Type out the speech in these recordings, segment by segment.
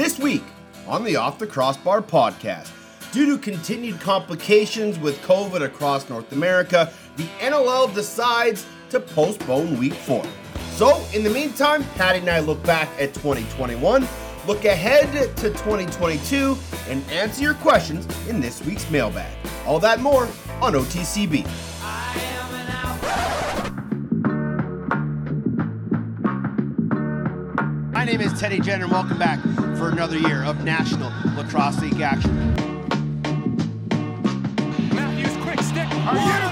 This week on the Off the Crossbar podcast, due to continued complications with COVID across North America, the NLL decides to postpone week four. So, in the meantime, Patty and I look back at 2021, look ahead to 2022, and answer your questions in this week's mailbag. All that more on OTCB. Name is Teddy Jenner, and welcome back for another year of National Lacrosse League action. Matthews, quick stick. Are you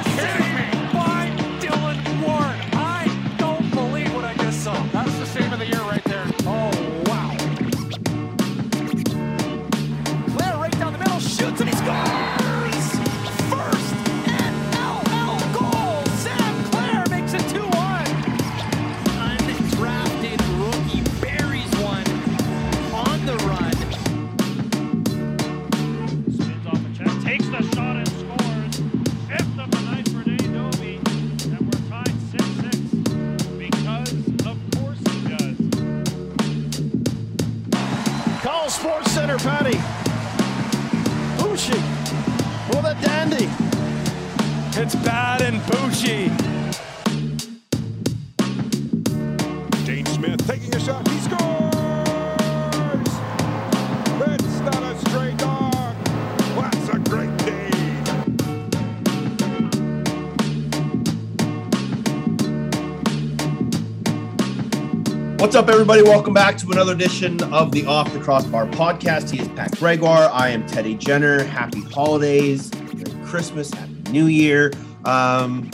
everybody? Welcome back to another edition of the Off the Crossbar podcast. He is Pat Gregoire. I am Teddy Jenner. Happy holidays, Merry Christmas, Happy New Year. Um,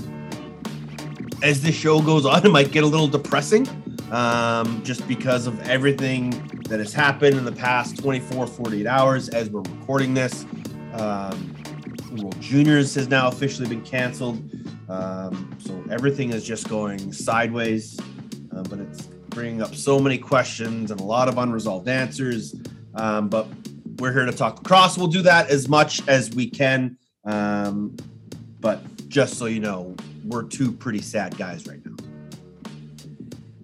as this show goes on, it might get a little depressing um, just because of everything that has happened in the past 24, 48 hours as we're recording this. Um, World Juniors has now officially been canceled. Um, so everything is just going sideways, uh, but it's bringing up so many questions and a lot of unresolved answers. Um, but we're here to talk lacrosse. We'll do that as much as we can. Um, but just so you know, we're two pretty sad guys right now.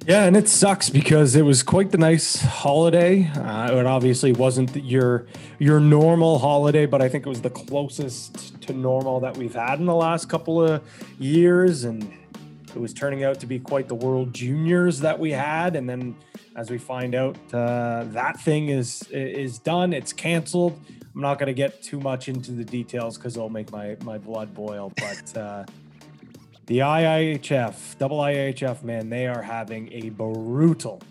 Yeah, and it sucks because it was quite the nice holiday. Uh, it obviously wasn't your your normal holiday, but I think it was the closest to normal that we've had in the last couple of years, and it was turning out to be quite the World Juniors that we had. And then, as we find out, uh, that thing is is done. It's canceled. I'm not going to get too much into the details because it'll make my my blood boil, but. Uh, the IIHF, double IIHF, man, they are having a brutal,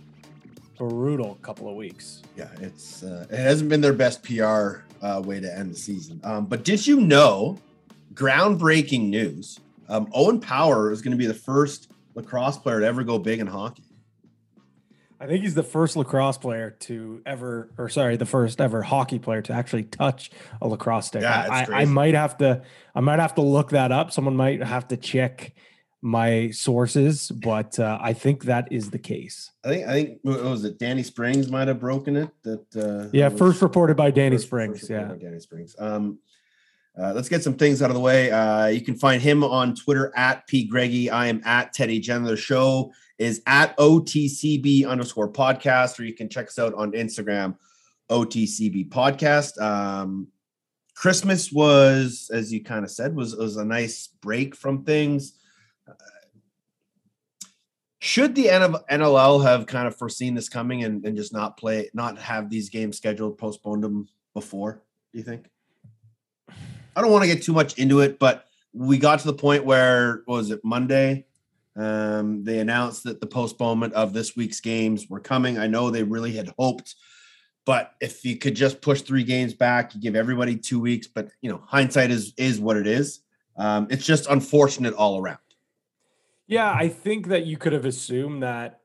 brutal couple of weeks. Yeah, it's uh, it hasn't been their best PR uh, way to end the season. Um, but did you know? Groundbreaking news: um, Owen Power is going to be the first lacrosse player to ever go big in hockey. I think he's the first lacrosse player to ever, or sorry, the first ever hockey player to actually touch a lacrosse stick. Yeah, I, I might have to, I might have to look that up. Someone might have to check my sources, but uh, I think that is the case. I think I think what was it? Danny Springs might have broken it. That uh, Yeah, first reported by Danny First- Springs. first yeah. Danny Springs. Um, uh, let's get some things out of the way. Uh, you can find him on Twitter at P Greggy. I am at Teddy Jenner. The show is at OTCB underscore podcast, or you can check us out on Instagram, OTCB podcast. Um, Christmas was, as you kind of said, was was a nice break from things. Uh, should the NLL have kind of foreseen this coming and, and just not play, not have these games scheduled, postponed them before? Do you think? I don't want to get too much into it, but we got to the point where was it Monday? Um, they announced that the postponement of this week's games were coming. I know they really had hoped, but if you could just push three games back, you give everybody two weeks. But you know, hindsight is is what it is. Um, it's just unfortunate all around. Yeah, I think that you could have assumed that,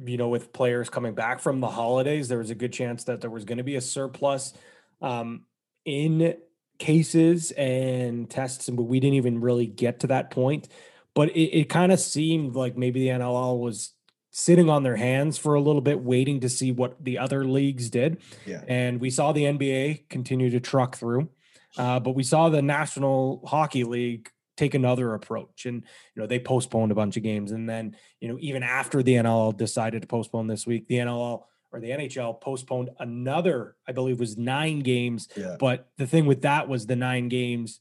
you know, with players coming back from the holidays, there was a good chance that there was going to be a surplus um, in cases and tests, but we didn't even really get to that point. But it, it kind of seemed like maybe the NLL was sitting on their hands for a little bit, waiting to see what the other leagues did. Yeah. And we saw the NBA continue to truck through, uh, but we saw the National Hockey League take another approach and you know they postponed a bunch of games and then you know even after the NLL decided to postpone this week the NLL or the NHL postponed another, I believe, was nine games. Yeah. But the thing with that was the nine games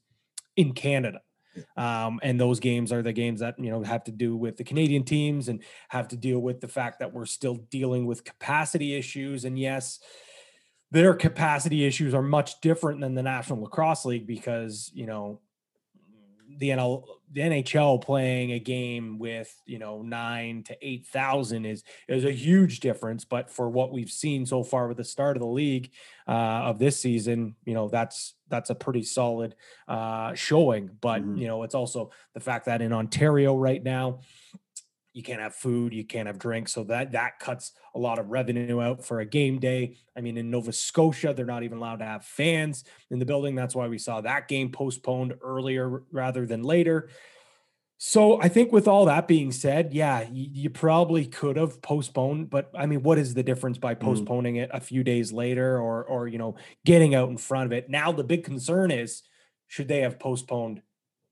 in Canada. Um, and those games are the games that you know have to do with the Canadian teams and have to deal with the fact that we're still dealing with capacity issues. And yes, their capacity issues are much different than the National Lacrosse League because you know the NL, the NHL playing a game with you know nine to eight thousand is is a huge difference. But for what we've seen so far with the start of the league uh, of this season, you know that's that's a pretty solid uh, showing. But Mhm. you know it's also the fact that in Ontario right now you can't have food, you can't have drinks, so that that cuts a lot of revenue out for a game day. I mean, in Nova Scotia, they're not even allowed to have fans in the building. That's why we saw that game postponed earlier rather than later. So I think with all that being said, yeah, you, you probably could have postponed, but I mean, what is the difference by mm. postponing it a few days later or or you know getting out in front of it? Now the big concern is should they have postponed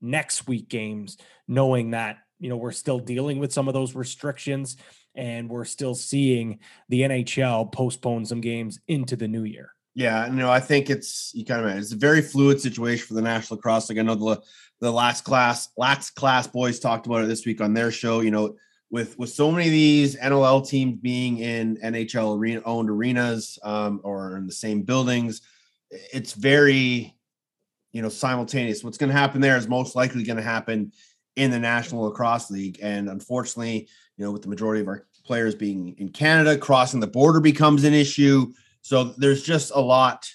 next week games, knowing that you know we're still dealing with some of those restrictions and we're still seeing the NHL postpone some games into the new year. Yeah, you know, I think it's you kind of it's a very fluid situation for the National Lacrosse League. I know the the last class last class boys talked about it this week on their show. You know, with with so many of these NLL teams being in NHL arena owned arenas um, or in the same buildings, it's very you know simultaneous. What's going to happen there is most likely going to happen in the National Lacrosse League, and unfortunately, you know, with the majority of our players being in Canada, crossing the border becomes an issue. So there's just a lot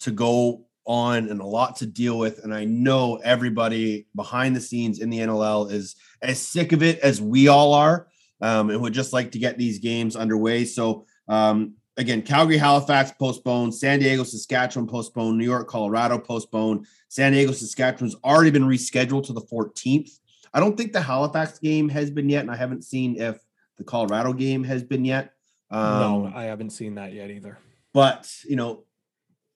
to go on and a lot to deal with. And I know everybody behind the scenes in the NLL is as sick of it as we all are um, and would just like to get these games underway. So, um, again, Calgary, Halifax postponed, San Diego, Saskatchewan postponed, New York, Colorado postponed. San Diego, Saskatchewan's already been rescheduled to the 14th. I don't think the Halifax game has been yet, and I haven't seen if the Colorado game has been yet. Um, no, I haven't seen that yet either. but you know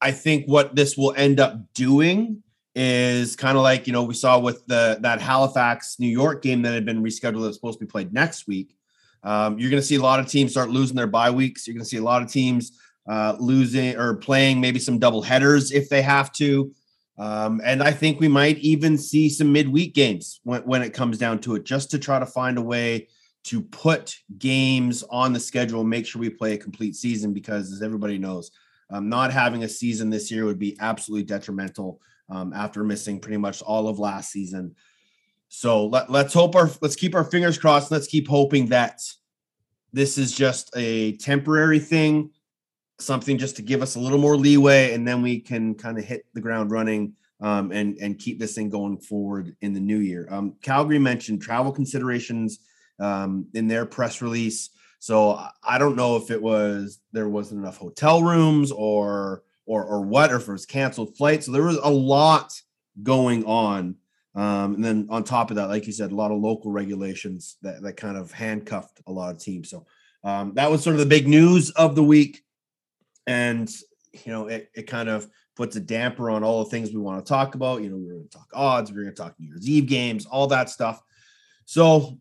i think what this will end up doing is kind of like you know we saw with the that halifax new york game that had been rescheduled that's supposed to be played next week um, you're going to see a lot of teams start losing their bye weeks you're going to see a lot of teams uh, losing or playing maybe some double headers if they have to um, and i think we might even see some midweek games when, when it comes down to it just to try to find a way to put games on the schedule make sure we play a complete season because as everybody knows um, not having a season this year would be absolutely detrimental um, after missing pretty much all of last season. So let, let's hope our let's keep our fingers crossed. Let's keep hoping that this is just a temporary thing something just to give us a little more leeway and then we can kind of hit the ground running um, and and keep this thing going forward in the new year um, calgary mentioned travel considerations um, in their press release. So I- don't know if it was there wasn't enough hotel rooms or or or what, or if it was canceled flights. So there was a lot going on. Um, and then on top of that, like you said, a lot of local regulations that, that kind of handcuffed a lot of teams. So um, that was sort of the big news of the week. And you know, it, it kind of puts a damper on all the things we want to talk about. You know, we we're going to talk odds, we we're going to talk New Year's Eve games, all that stuff. So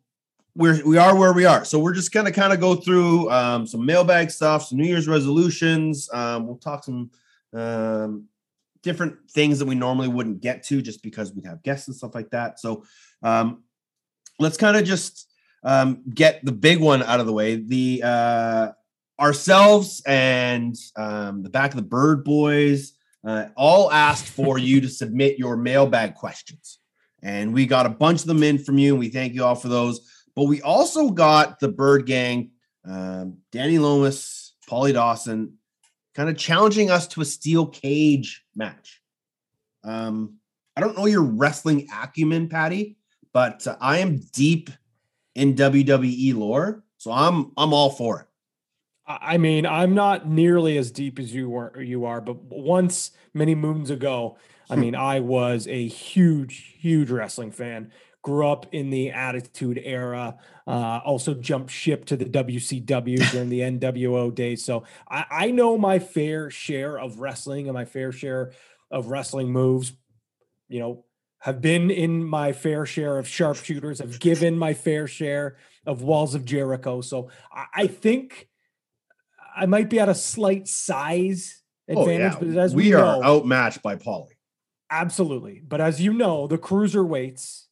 we're we are where we are. So we're just gonna kind of go through um, some mailbag stuff, some New Year's resolutions. Um, we'll talk some um, different things that we normally wouldn't get to just because we'd have guests and stuff like that. So um, let's kind of just um, get the big one out of the way. The uh, ourselves and um, the back of the Bird Boys uh, all asked for you to submit your mailbag questions. And we got a bunch of them in from you, and we thank you all for those. But we also got the Bird Gang, um, Danny Lomas, Paulie Dawson, kind of challenging us to a steel cage match. Um, I don't know your wrestling acumen, Patty, but uh, I am deep in WWE lore, so I'm I'm all for it. I mean, I'm not nearly as deep as you were you are, but once many moons ago, I mean, I was a huge, huge wrestling fan. Grew up in the Attitude Era. Uh, also jumped ship to the WCW during the NWO days. So I, I know my fair share of wrestling and my fair share of wrestling moves. You know, have been in my fair share of sharpshooters. Have given my fair share of walls of Jericho. So I, I think I might be at a slight size Oh, advantage, yeah. but as we, we, are know, outmatched by Polly. absolutely. But as you know, the cruiserweights,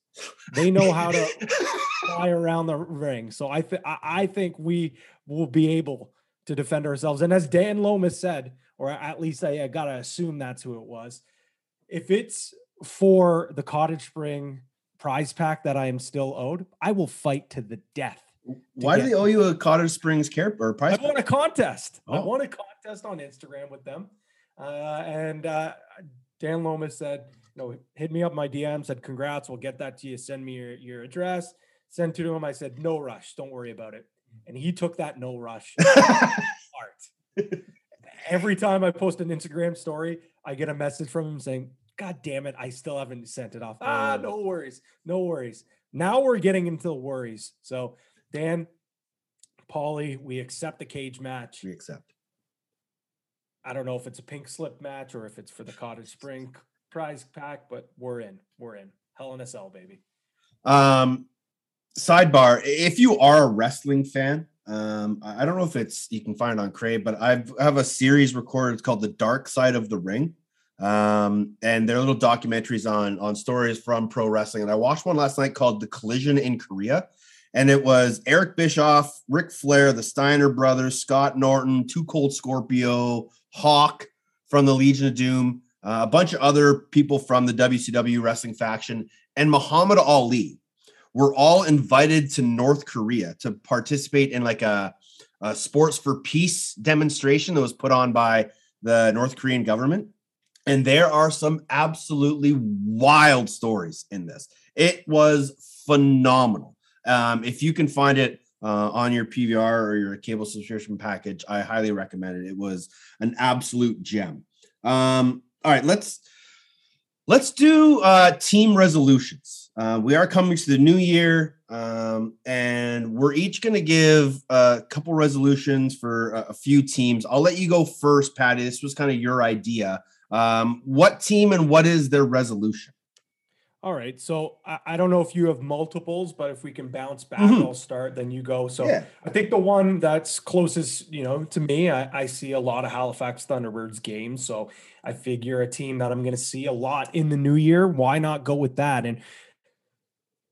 they know how to fly around the ring. So I, th- I think we will be able to defend ourselves. And as Dan Lomas said, or at least I, I gotta assume that's who it was. If it's for the Cottage Spring prize pack that I am still owed, I will fight to the death. Why do they owe you a Cottage Springs care or price? I won a contest. I Oh. won a contest on Instagram with them. Uh, and uh, Dan Lomas said, no, hit me up my DM, said, congrats, we'll get that to you. Send me your, your address. Send to him. I said, no rush. Don't worry about it. And he took that no rush part. Every time I post an Instagram story, I get a message from him saying, God damn it, I still haven't sent it off. Ah, Oh. no worries. No worries. Now we're getting into the worries. So, Dan, Paulie, we accept the cage match. we accept. I don't know if it's a pink slip match or if it's for the Cottage Spring prize pack, but we're in. We're in. Hell in a cell, baby. Um, sidebar: If you are a wrestling fan, um, I don't know if it's you can find it on Crave, but I've I have a series recorded. It's called "The Dark Side of the Ring," um, and they're little documentaries on on stories from pro wrestling. And I watched one last night called "The Collision in Korea." And it was Eric Bischoff, Ric Flair, the Steiner brothers, Scott Norton, Two Cold Scorpio, Hawk from the Legion of Doom, uh, a bunch of other people from the WCW wrestling faction, and Muhammad Ali were all invited to North Korea to participate in like a, a sports for peace demonstration that was put on by the North Korean government. And there are some absolutely wild stories in this. It was phenomenal. Um, if you can find it uh, on your PVR or your cable subscription package, I highly recommend it. It was an absolute gem. Um, all right, let's let's do uh, team resolutions. Uh, we are coming to the new year, um, and we're each going to give a couple resolutions for a, a few teams. I'll let you go first, Patty. This was kind of your idea. Um, what team and what is their resolution? All right. So I, I don't know if you have multiples, but if we can bounce back, Mhm. I'll start, then you go. So Yeah. I think the one that's closest, you know, to me, I, I see a lot of Halifax Thunderbirds games. So I figure a team that I'm going to see a lot in the new year. Why not go with that? And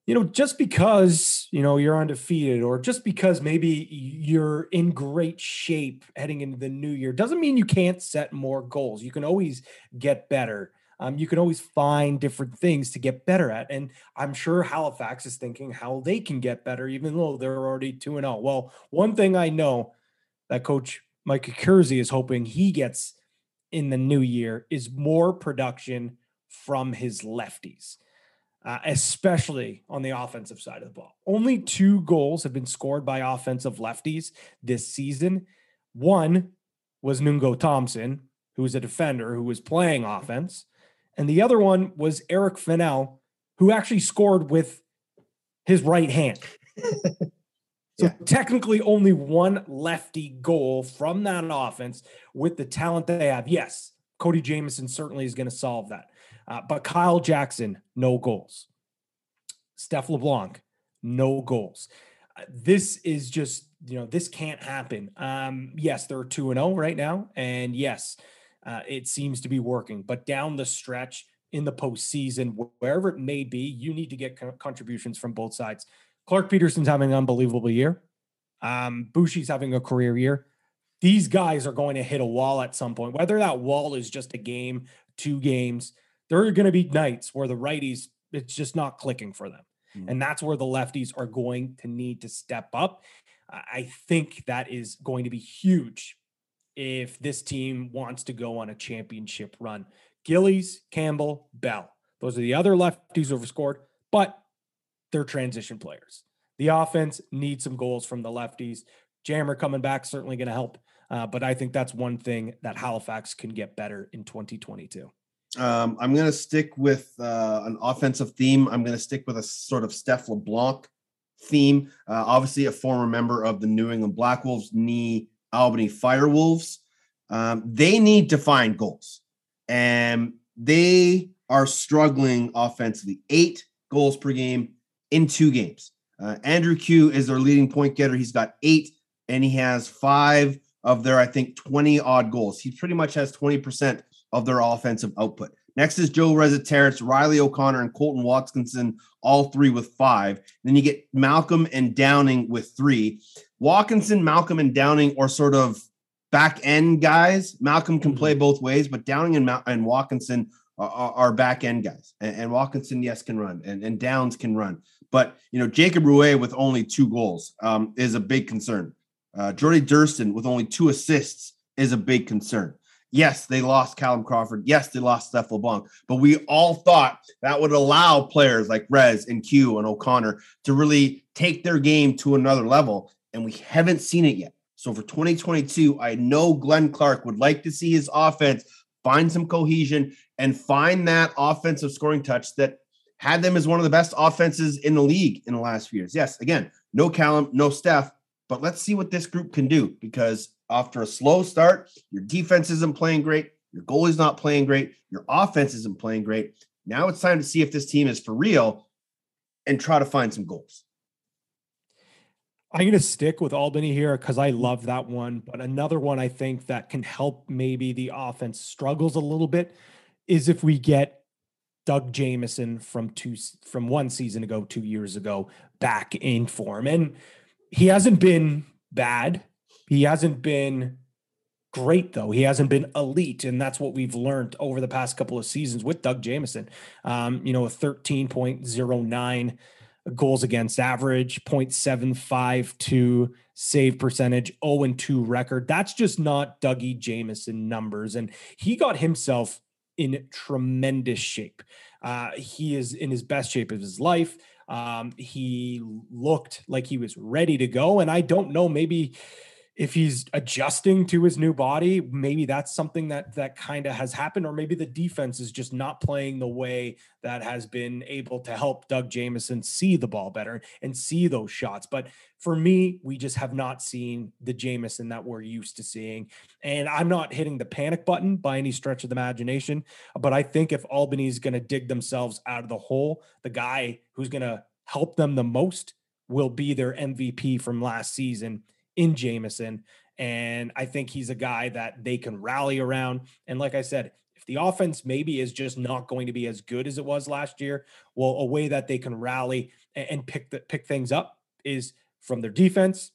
you know, just because you know you're undefeated, or just because maybe you're in great shape heading into the new year, doesn't mean you can't set more goals. You can always get better. Um, you can always find different things to get better at. And I'm sure Halifax is thinking how they can get better, even though they're already 2 and 0. Well, one thing I know that coach Mike Accursi is hoping he gets in the new year is more production from his lefties, uh, especially on the offensive side of the ball. Only two goals have been scored by offensive lefties this season. One was Nungo Thompson, who was a defender who was playing offense. And the other one was Eric Fannell, who actually scored with his right hand. so Yeah. technically only one lefty goal from that offense with the talent they have. Yes, Cody Jamieson certainly is going to solve that. Uh, but Kyle Jackson, no goals. Steph LeBlanc, no goals. Uh, This is just, you know, this can't happen. Um, yes, they're 2 and 0 right now. And yes, uh, it seems to be working. But down the stretch in the postseason, wh- wherever it may be, you need to get co- contributions from both sides. Clark Peterson's having an unbelievable year. Um, Bushi's having a career year. These guys are going to hit a wall at some point, whether that wall is just a game, two games. There are going to be nights where the righties, it's just not clicking for them. Mhm. And that's where the lefties are going to need to step up. I think that is going to be huge if this team wants to go on a championship run. Gillies, Campbell, Bell. Those are the other lefties who've scored, but they're transition players. The offense needs some goals from the lefties. Jammer coming back certainly going to help, uh, but I think that's one thing that Halifax can get better in 2022. Um, I'm going to stick with uh, an offensive theme. I'm going to stick with a sort of Steph LeBlanc theme. Uh, obviously, a former member of the New England Black Wolves, knee Albany Firewolves. Um, they need to find goals, and they are struggling offensively. Eight goals per game in two games. Uh, Andrew Kew is their leading point getter. He's got eight, and he has five of their, I think, 20 odd goals. He pretty much has 20% of their offensive output. Next is Joe Resetarits, Riley O'Connor, and Colton Watkinson, all three with five. Then you get Malcolm and Downing with three. Watkinson, Malcolm, and Downing are sort of back end guys. Malcolm can play both ways, but Downing and, Mal- and Watkinson are, are, are back end guys. And, and Watkinson, yes, can run, and, and Downs can run. But you know, Jacob Ruest with only two goals um, is a big concern. Uh, Jordy Durston with only two assists is a big concern. Yes, they lost Callum Crawford. Yes, they lost Steph LeBlanc. But we all thought that would allow players like Rez and Kew and O'Connor to really take their game to another level. And we haven't seen it yet. So for 2022, I know Glenn Clark would like to see his offense find some cohesion and find that offensive scoring touch that had them as one of the best offenses in the league in the last few years. Yes, again, no Callum, no Steph, but let's see what this group can do because after a slow start, your defense isn't playing great, your goalie's not playing great, your offense isn't playing great. Now it's time to see if this team is for real and try to find some goals. I'm going to stick with Albany here because I love that one. But another one I think that can help maybe the offense struggles a little bit is if we get Doug Jamieson from two from one season ago, two years ago, back in form. And he hasn't been bad. He hasn't been great though. He hasn't been elite, and that's what we've learned over the past couple of seasons with Doug Jamieson. Um, you know, a 13.09 goals against average, 0.752 save percentage, 0 and 2 record. That's just not Dougie Jamieson numbers. And he got himself in tremendous shape. Uh, he is in his best shape of his life. Um, he looked like he was ready to go. And I don't know, maybe if he's adjusting to his new body, maybe that's something that that kind of has happened, or maybe the defense is just not playing the way that has been able to help Doug Jamieson see the ball better and see those shots. But for me, we just have not seen the Jamieson that we're used to seeing. And I'm not hitting the panic button by any stretch of the imagination, but I think if Albany's going to dig themselves out of the hole, the guy who's going to help them the most will be their MVP from last season in Jamieson. And I think he's a guy that they can rally around. And like I said, if the offense maybe is just not going to be as good as it was last year, well, a way that they can rally and, pick the, pick things up is from their defense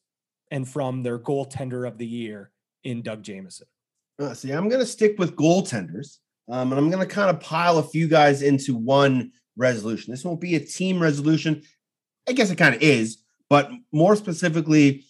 and from their goaltender of the year in Doug Jamieson. Uh, see, I'm going to stick with goaltenders, um, and I'm going to kind of pile a few guys into one resolution. This won't be a team resolution. I guess it kind of is, but more specifically,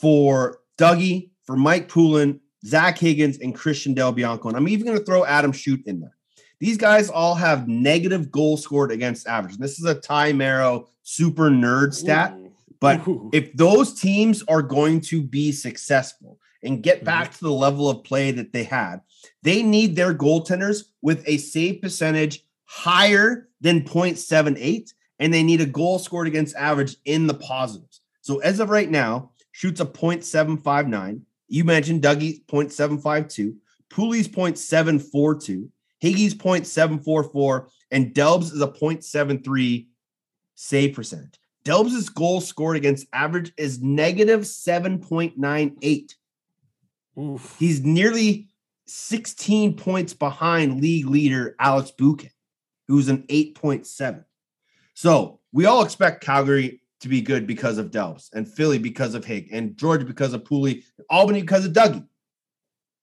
for Dougie, for Mike Poulin, Zach Higgins, and Christian Del Bianco. And I'm even going to throw Adam Shute in there. These guys all have negative goals scored against average. And this is a Ty Marrow super nerd stat. Ooh. But Ooh. if those teams are going to be successful and get mm-hmm. back to the level of play that they had, they need their goaltenders with a save percentage higher than 0.78, and they need a goal scored against average in the positives. So as of right now, shoots a 0.759. You mentioned Dougie's 0.752, Pooley's 0.742, Higgy's 0.744, and Delbs is a 0.73 save percent. Delbs' goal scored against average is negative 7.98. Oof. He's nearly 16 points behind league leader Alex Buque, who's an 8.7. So we all expect Calgary to be good because of Delbs, and Philly because of Hig, and Georgia because of Pooley, Albany because of Dougie.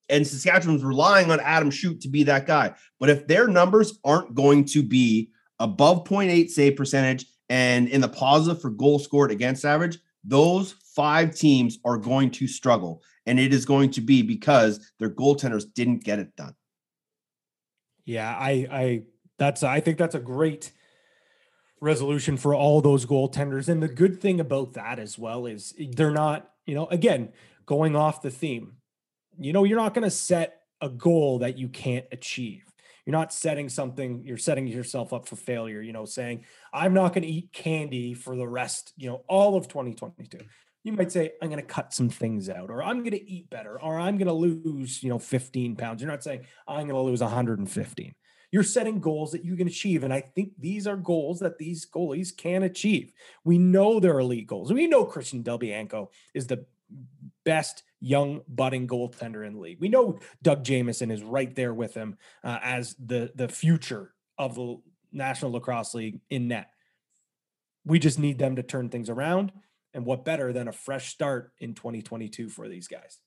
And Saskatchewan's relying on Adam Shute to be that guy. But if their numbers aren't going to be above 0.8 save percentage and in the positive for goal scored against average, those five teams are going to struggle. And it is going to be because their goaltenders didn't get it done. Yeah, I I that's I think that's a great resolution for all those goaltenders. And the good thing about that as well is they're not, you know, again, going off the theme. You know, you're not going to set a goal that you can't achieve. You're not setting something, you're setting yourself up for failure, you know, saying, I'm not going to eat candy for the rest, you know, all of 2022. You might say, I'm going to cut some things out, or I'm going to eat better, or I'm going to lose, you know, 15 pounds. You're not saying, I'm going to lose 115 you're setting goals that you can achieve. And I think these are goals that these goalies can achieve. We know they're elite goals. We know Christian Delbianco is the best young budding goaltender in the league. We know Doug Jamieson is right there with him uh, as the the future of the National Lacrosse League in net. We just need them to turn things around. And what better than a fresh start in 2022 for these guys?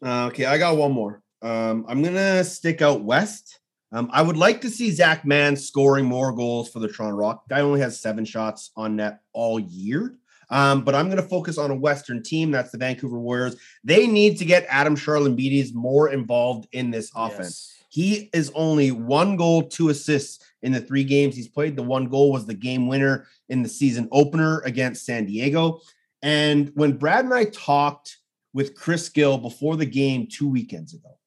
Uh, okay, I got one more. Um, I'm gonna stick out west. Um, I would like to see Zach Mann scoring more goals for the Toronto Rock. Guy only has seven shots on net all year. Um, but I'm going to focus on a Western team. That's the Vancouver Warriors. They need to get Adam Charalambides more involved in this offense. Yes. He is only one goal, two assists in the three games he's played. The one goal was the game winner in the season opener against San Diego. And when Brad and I talked with Chris Gill before the game two weekends ago,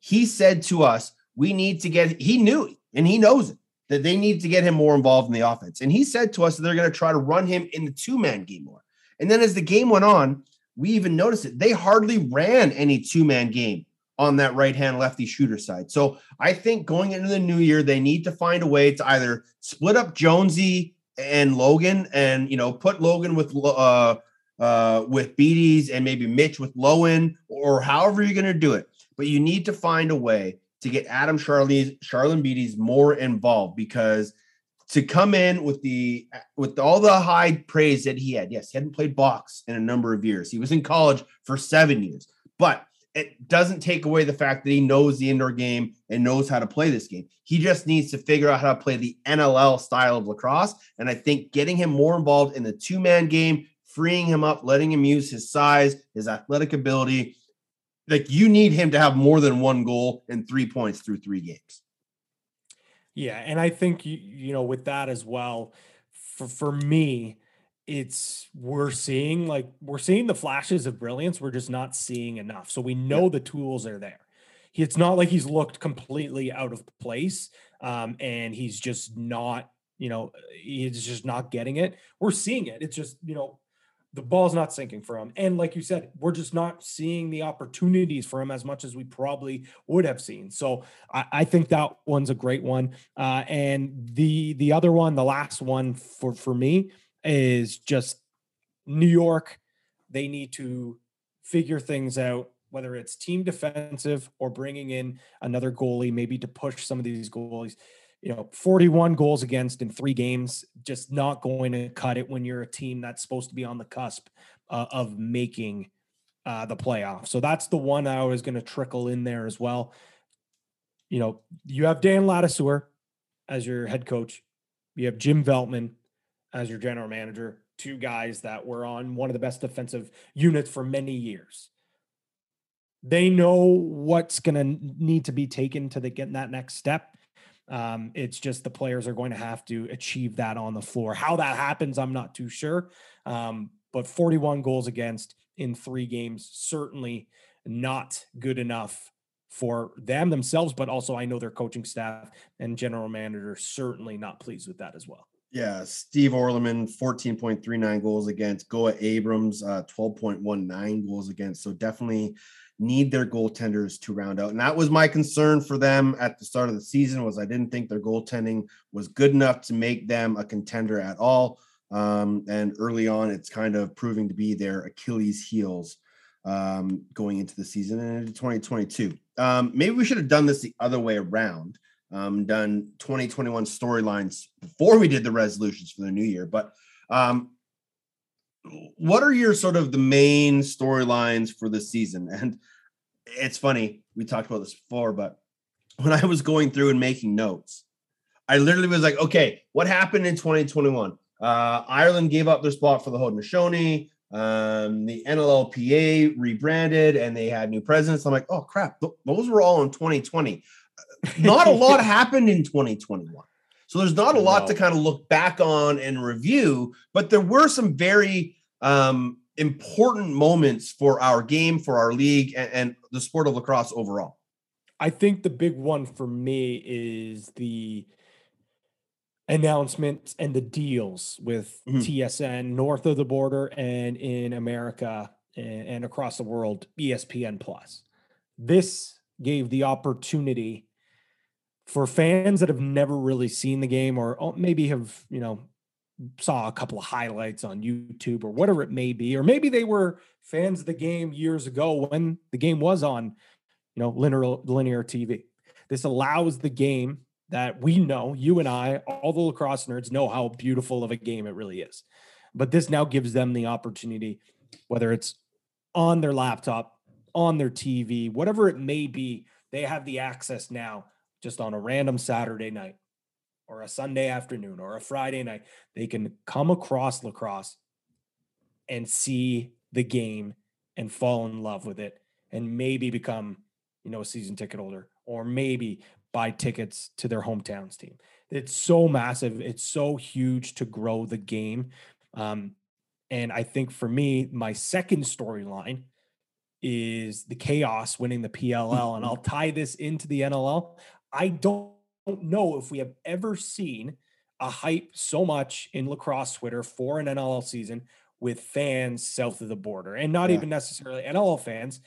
he said to us, We need to get, he knew and he knows it, that they need to get him more involved in the offense. And he said to us that they're going to try to run him in the two man game more. And then as the game went on, we even noticed it. They hardly ran any two man game on that right hand lefty shooter side. So I think going into the new year, they need to find a way to either split up Jonesy and Logan and, you know, put Logan with, uh, uh, with Beatties and maybe Mitch with Lowen or however you're going to do it. But you need to find a way to get Adam Charlie, Charalambides more involved because to come in with the with all the high praise that he had. Yes, he hadn't played box in a number of years. He was in college for seven years, but it doesn't take away the fact that he knows the indoor game and knows how to play this game. He just needs to figure out how to play the NLL style of lacrosse. And I think getting him more involved in the two man game, freeing him up, letting him use his size, his athletic ability, like you need him to have more than one goal and three points through three games. Yeah, and I think you, you know with that as well. For for me, it's we're seeing like we're seeing the flashes of brilliance. We're just not seeing enough. So we know the tools are there. He, it's not like he's looked completely out of place, um, and he's just not. You know, he's just not getting it. We're seeing it. It's just you know the ball's not sinking for him. And like you said, we're just not seeing the opportunities for him as much as we probably would have seen. So I, I think that one's a great one. Uh, and the the other one, the last one for for me is just New York. They need to figure things out, whether it's team defensive or bringing in another goalie, maybe to push some of these goalies you know 41 goals against in three games just not going to cut it when you're a team that's supposed to be on the cusp uh, of making uh, the playoffs so that's the one i was going to trickle in there as well. You know you have dan ladouceur as your head coach. You have jim veltman as your general manager. Two guys that were on one of the best defensive units for many years. They know what's going to need to be taken to the, get that next step um, it's just the players are going to have to achieve that on the floor. How that happens, I'm not too sure. Um, but 41 goals against in three games, certainly not good enough for them themselves, but also I know their coaching staff and general manager certainly not pleased with that as well. Yeah, Steve Orleman, 14.39 goals against. Goa Abrams, uh, 12.19 goals against. So definitely need their goaltenders to round out. And that was my concern for them at the start of the season was I didn't think their goaltending was good enough to make them a contender at all. Um, and early on, it's kind of proving to be their Achilles heels um, going into the season and into 2022. Um, maybe we should have done this the other way around, um, done 2021 storylines before we did the resolutions for the new year. But um, what are your sort of the main storylines for the season? And it's funny, we talked about this before, but when I was going through and making notes, I literally was like, okay, what happened in 2021? Uh, Ireland gave up their spot for the Haudenosaunee. Um, the NLLPA rebranded and they had new presidents. I'm like, oh crap, th- those were all in 2020. Not a lot happened in 2021. So there's not a lot No. to kind of look back on and review, but there were some very um, important moments for our game, for our league, and, and the sport of lacrosse overall. I think the big one for me is the announcements and the deals with Mhm. TSN north of the border and in America and, and across the world, ESPN Plus. This gave the opportunity for fans that have never really seen the game or oh, maybe have, you know, saw a couple of highlights on YouTube or whatever it may be, or maybe they were fans of the game years ago when the game was on, you know, linear linear TV. This allows the game that we know, you and I, all the lacrosse nerds know how beautiful of a game it really is. But this now gives them the opportunity, whether it's on their laptop, on their TV, whatever it may be, they have the access now just on a random Saturday night or a Sunday afternoon or a Friday night. They can come across lacrosse and see the game and fall in love with it and maybe become, you know, a season ticket holder or maybe buy tickets to their hometowns team. It's so massive. It's so huge to grow the game. Um, and I think for me, my second storyline is the chaos winning the PLL. and I'll tie this into the NLL. I don't know if we have ever seen a hype so much in lacrosse Twitter for an NLL season with fans south of the border and not Yeah. even necessarily NLL fans,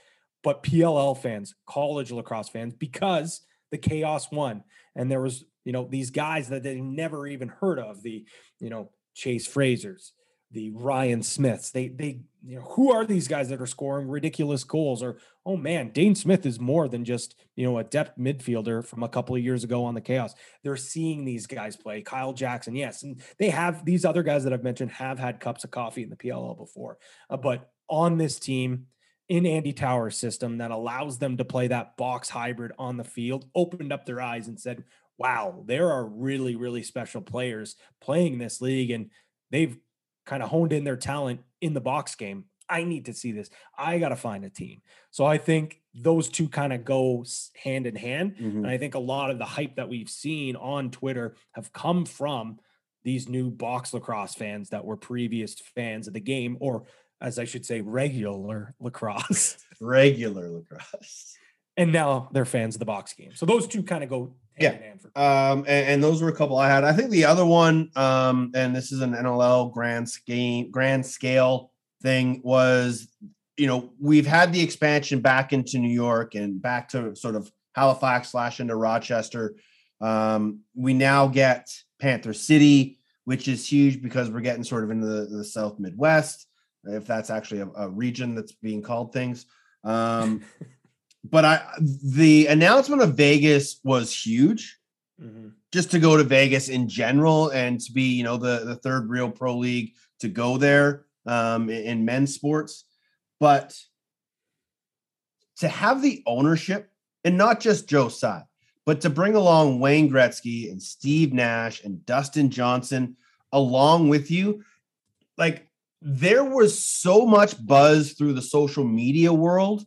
but PLL fans, college lacrosse fans, because the chaos won. And there was, you know, these guys that they never even heard of, the, you know, Chase Frasers, the Ryan Smiths. They they you know who are these guys that are scoring ridiculous goals? Or oh man, Dane Smith is more than just you know a depth midfielder from a couple of years ago on the Chaos. They're seeing these guys play. Kyle Jackson, yes, and they have these other guys that I've mentioned have had cups of coffee in the PLL before, uh, but on this team. In Andy Tower's system that allows them to play that box hybrid on the field, opened up their eyes and said, Wow, there are really, really special players playing this league. And they've kind of honed in their talent in the box game. I need to see this. I got to find a team. So I think those two kind of go hand in hand. Mhm. And I think a lot of the hype that we've seen on Twitter have come from these new box lacrosse fans that were previous fans of the game, or as I should say, regular lacrosse. Regular lacrosse. and now they're fans of the box game. So those two kind of go Yeah. Um, and, and those were a couple I had. I think the other one, um, and this is an NLL grand scale, grand scale thing, was you know we've had the expansion back into New York and back to sort of Halifax slash into Rochester. Um, we now get Panther City, which is huge because we're getting sort of into the, the South Midwest, if that's actually a, a region that's being called things. Um, but I the announcement of Vegas was huge Mhm. just to go to Vegas in general and to be, you know, the the third real pro league to go there um, in, in men's sports, but to have the ownership and not just Joe Tsai, but to bring along Wayne Gretzky and Steve Nash and Dustin Johnson along with you, like there was so much buzz through the social media world.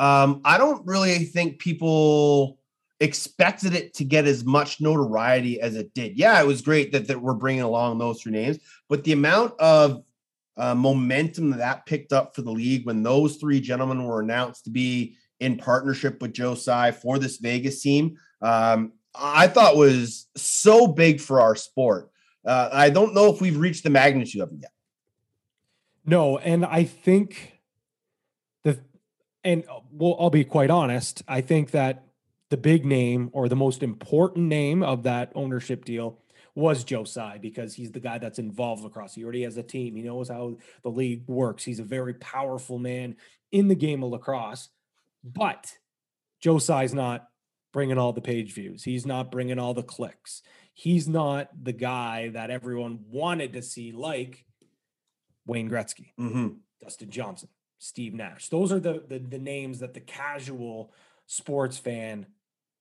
Um, I don't really think people expected it to get as much notoriety as it did. Yeah, it was great that, that we're bringing along those three names, but the amount of uh, momentum that, that picked up for the league when those three gentlemen were announced to be in partnership with Joe Tsai for this Vegas team, um, I thought was so big for our sport. Uh, I don't know if we've reached the magnitude of it yet. No, and I think and uh, well, I'll be quite honest. I think that the big name or the most important name of that ownership deal was Joe Tsai because he's the guy that's involved across. He already has a team. He knows how the league works. He's a very powerful man in the game of lacrosse. But Joe Tsai's not bringing all the page views. He's not bringing all the clicks. He's not the guy that everyone wanted to see, like Wayne Gretzky. Mm-hmm. Dustin Johnson, Steve Nash. Those are the, the the names that the casual sports fan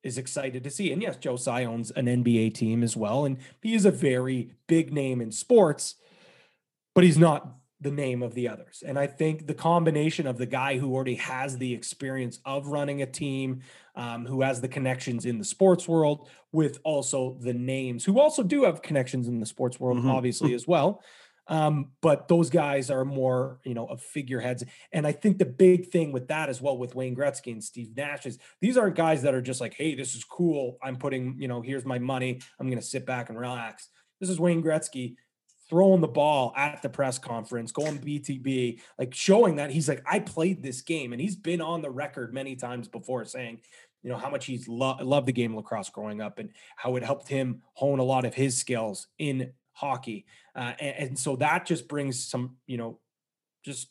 is excited to see. And yes, Joe Tsai owns an NBA team as well, and he is a very big name in sports, but he's not the name of the others. And I think the combination of the guy who already has the experience of running a team, um, who has the connections in the sports world, with also the names who also do have connections in the sports world, Mhm. obviously as well. Um, but those guys are more, you know, of figureheads. And I think the big thing with that as well with Wayne Gretzky and Steve Nash is these aren't guys that are just like, hey, this is cool. I'm putting, you know, here's my money. I'm going to sit back and relax. This is Wayne Gretzky throwing the ball at the press conference, going BTB, like showing that he's like, I played this game. And he's been on the record many times before saying, you know, how much he's lo- loved the game of lacrosse growing up and how it helped him hone a lot of his skills in hockey, uh, and, and so that just brings some, you know, just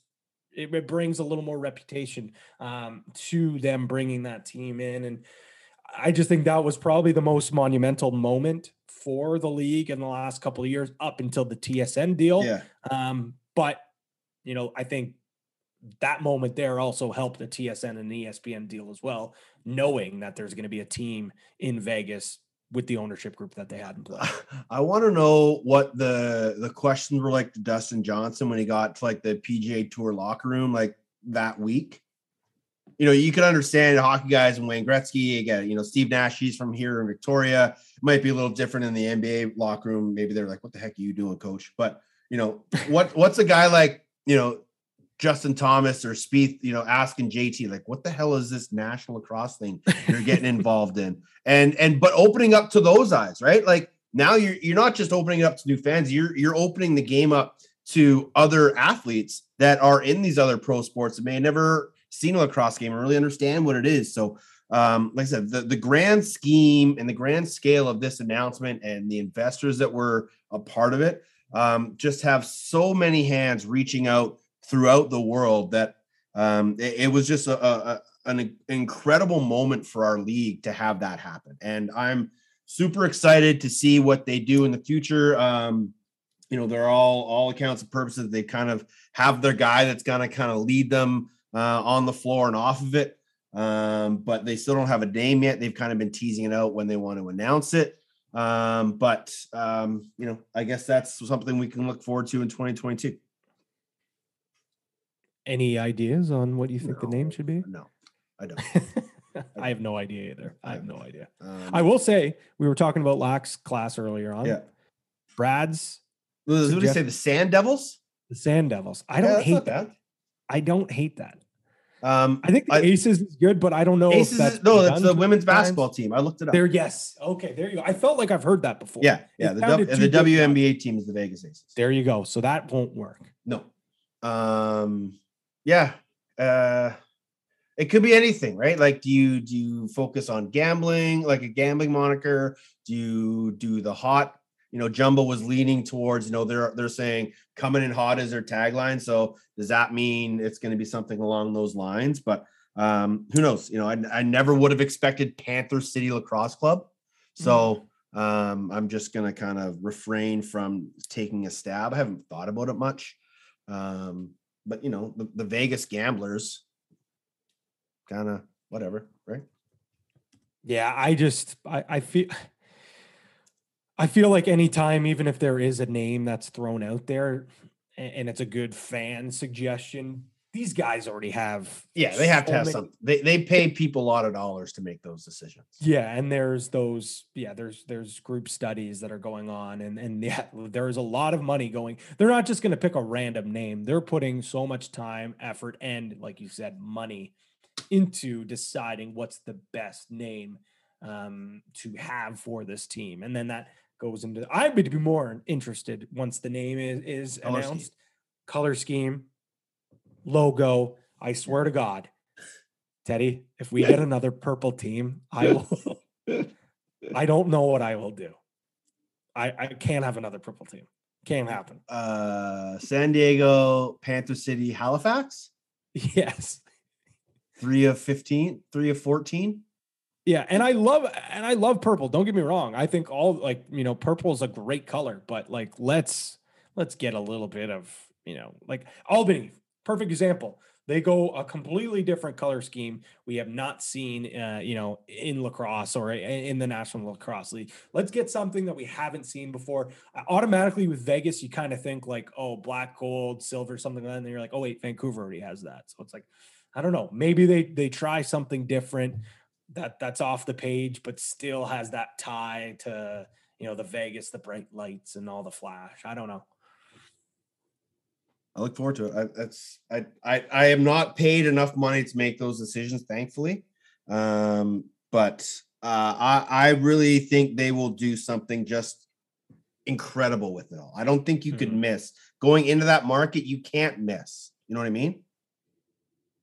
it, brings a little more reputation um, to them bringing that team in, and I just think that was probably the most monumental moment for the league in the last couple of years, up until the TSN deal. Yeah. Um, but you know, I think that moment there also helped the TSN and the ESPN deal as well, knowing that there's going to be a team in Vegas with the ownership group that they had in place. I want to know what the the questions were like to Dustin Johnson when he got to like the PGA Tour locker room like that week. You know, you can understand hockey guys and Wayne Gretzky. Again, you know, Steve Nash, he's from here in Victoria. Might be a little different in the NBA locker room. Maybe they're like, "What the heck are you doing, coach?" But you know, what what's a guy like you know Justin Thomas or Spieth, you know, asking JT like, "What the hell is this national lacrosse thing you're getting involved in?" And and but opening up to those eyes, right? Like now you're you're not just opening it up to new fans. You're you're opening the game up to other athletes that are in these other pro sports that may have never seen a lacrosse game and really understand what it is. So, um, like I said, the, the grand scheme and the grand scale of this announcement and the investors that were a part of it um, just have so many hands reaching out throughout the world that um, it, it was just a, a, an incredible moment for our league to have that happen. And I'm super excited to see what they do in the future. Um, you know, they're all all accounts and purposes. They kind of have their guy that's going to kind of lead them uh, on the floor and off of it. Um, but they still don't have a name yet. They've kind of been teasing it out when they want to announce it. Um, but um, you know, I guess that's something we can look forward to in 2022. Any ideas on what you think the name should be? No, I don't. I have no idea either. I have no idea. Um, I will say we were talking about Lax class earlier on. Yeah. Brad's What did he Suggest- say? The Sand Devils? the Sand Devils. I don't that's hate that. bad. I don't hate that. Um, I think the I- Aces is good, but I don't know Aces if that's is, no, that's the women's times. basketball team. I looked it up. There, yes. Okay, there you go. I felt like I've heard that before. yeah, yeah. It The, w, the. WNBA team is the Vegas Aces. There you go. So that won't work. No. Um, yeah. Uh, it could be anything, right? Like, do you do you focus on gambling, like a gambling moniker? Do you do the hot? You know, Jumbo was leaning towards. You know, they're they're saying coming in hot is their tagline. So does that mean it's going to be something along those lines? But um, who knows? You know, I, I never would have expected Panther City Lacrosse Club. So um, I'm just gonna kind of refrain from taking a stab. I haven't thought about it much. Um, but you know, the, the Vegas gamblers kind of whatever, right? Yeah, I just I, I feel I feel like anytime, even if there is a name that's thrown out there and, it's a good fan suggestion, these guys already have Yeah, they have to have many- something. They they pay people a lot of dollars to make those decisions. Yeah, and there's those yeah, there's there's group studies that are going on and and yeah, there's a lot of money going. They're not just going to pick a random name. They're putting so much time, effort and like you said, money into deciding what's the best name um to have for this team. And then that goes into I would be more interested once the name is is Color scheme. announced. Color scheme, logo. I swear to God, Teddy, if we get another purple team, I will. I don't know what I will do. I I can't have another purple team. Can't happen. Uh, San Diego, Panther City, Halifax, Yes. three of 15, three of 14. Yeah, and I love and I love purple. Don't get me wrong. I think all like you know purple is a great color, but like let's let's get a little bit of you know like Albany, perfect example. They go a completely different color scheme we have not seen, uh, you know, in lacrosse or in the National Lacrosse League. Let's get something that we haven't seen before. Automatically with Vegas, you kind of think like, oh, black, gold, silver, something like that, and then you're like, oh wait, Vancouver already has that. So it's like, I don't know. Maybe they they try something different that that's off the page, but still has that tie to you know the Vegas, the bright lights, and all the flash. I don't know. I look forward to it. I, that's I, I I am not paid enough money to make those decisions, thankfully. Um, but uh, I I really think they will do something just incredible with it all. I don't think you could Mhm. miss going into that market. You can't miss. You know what I mean?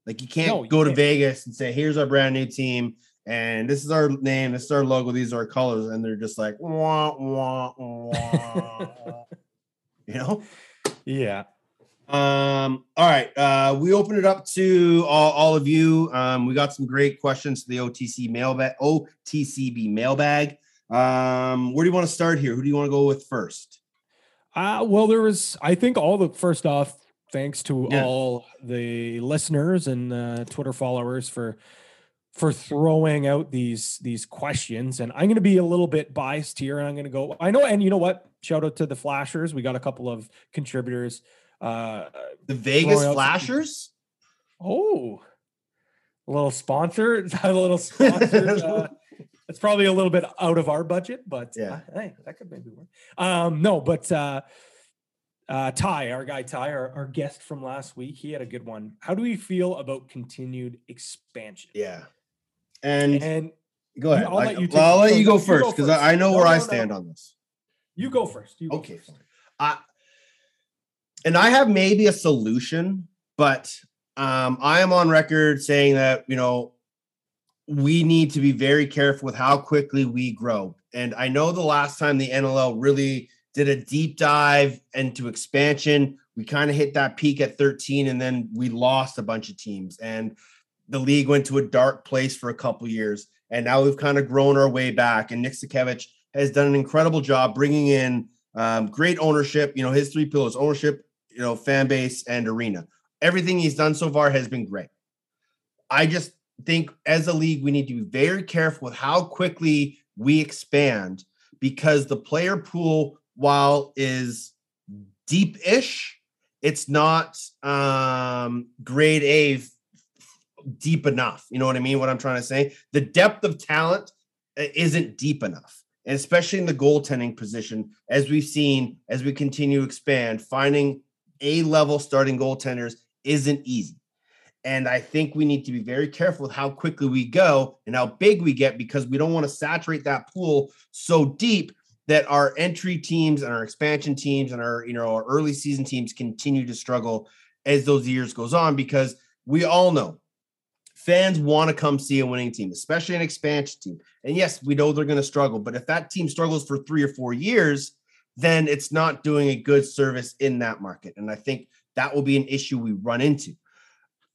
Like you can't No, you go to can't. Vegas and say, "Here's our brand new team," and this is our name, this is our logo, these are our colors, and they're just like wah wah wah. you know. Yeah. Um, all right. Uh, we open it up to all, all of you. Um, we got some great questions to the OTC mailbag, OTCB mailbag. Um, where do you want to start here? Who do you want to go with first? Uh, well, there was, I think, all the first off, thanks to Yeah. all the listeners and uh, Twitter followers for for throwing out these these questions. And I'm going to be a little bit biased here, and I'm going to go. I know, and you know what? Shout out to the Flashers. We got a couple of contributors. Uh, The Vegas Flashers? oh, a little sponsor, a little sponsor. uh, it's probably a little bit out of our budget, but Yeah. uh, hey, that could maybe work. Um, no, but uh, uh, Ty, our guy Ty, our, our guest from last week, he had a good one. How do we feel about continued expansion? Yeah. And And go ahead. I'll I- let you well, I'll let no, you go first because. I, I know No, where I no, no. stand on this. you go first. You go Okay, first. fine. I and I have maybe a solution, but um, I am on record saying that you know we need to be very careful with how quickly we grow. And I know the last time the NLL really did a deep dive into expansion, we kind of hit that peak at 13, and then we lost a bunch of teams, and the league went to a dark place for a couple years. And now we've kind of grown our way back. And Nick Sakiewicz has done an incredible job bringing in um, great ownership. You know, his three pillars: ownership, you know, fan base, and arena. Everything he's done so far has been great. I just think as a league, we need to be very careful with how quickly we expand because the player pool, while is deep-ish, it's not um, grade A deep enough. You know what I mean? What I'm trying to say? The depth of talent uh, isn't deep enough and especially in the goaltending position, as we've seen as we continue to expand, finding A level starting goaltenders isn't easy. And I think we need to be very careful with how quickly we go and how big we get because we don't want to saturate that pool so deep that our entry teams and our expansion teams and our you know our early season teams continue to struggle as those years goes on because we all know fans want to come see a winning team, especially an expansion team. And yes, we know they're going to struggle, but if that team struggles for three or four years, then it's not doing a good service in that market. And I think that will be an issue we run into.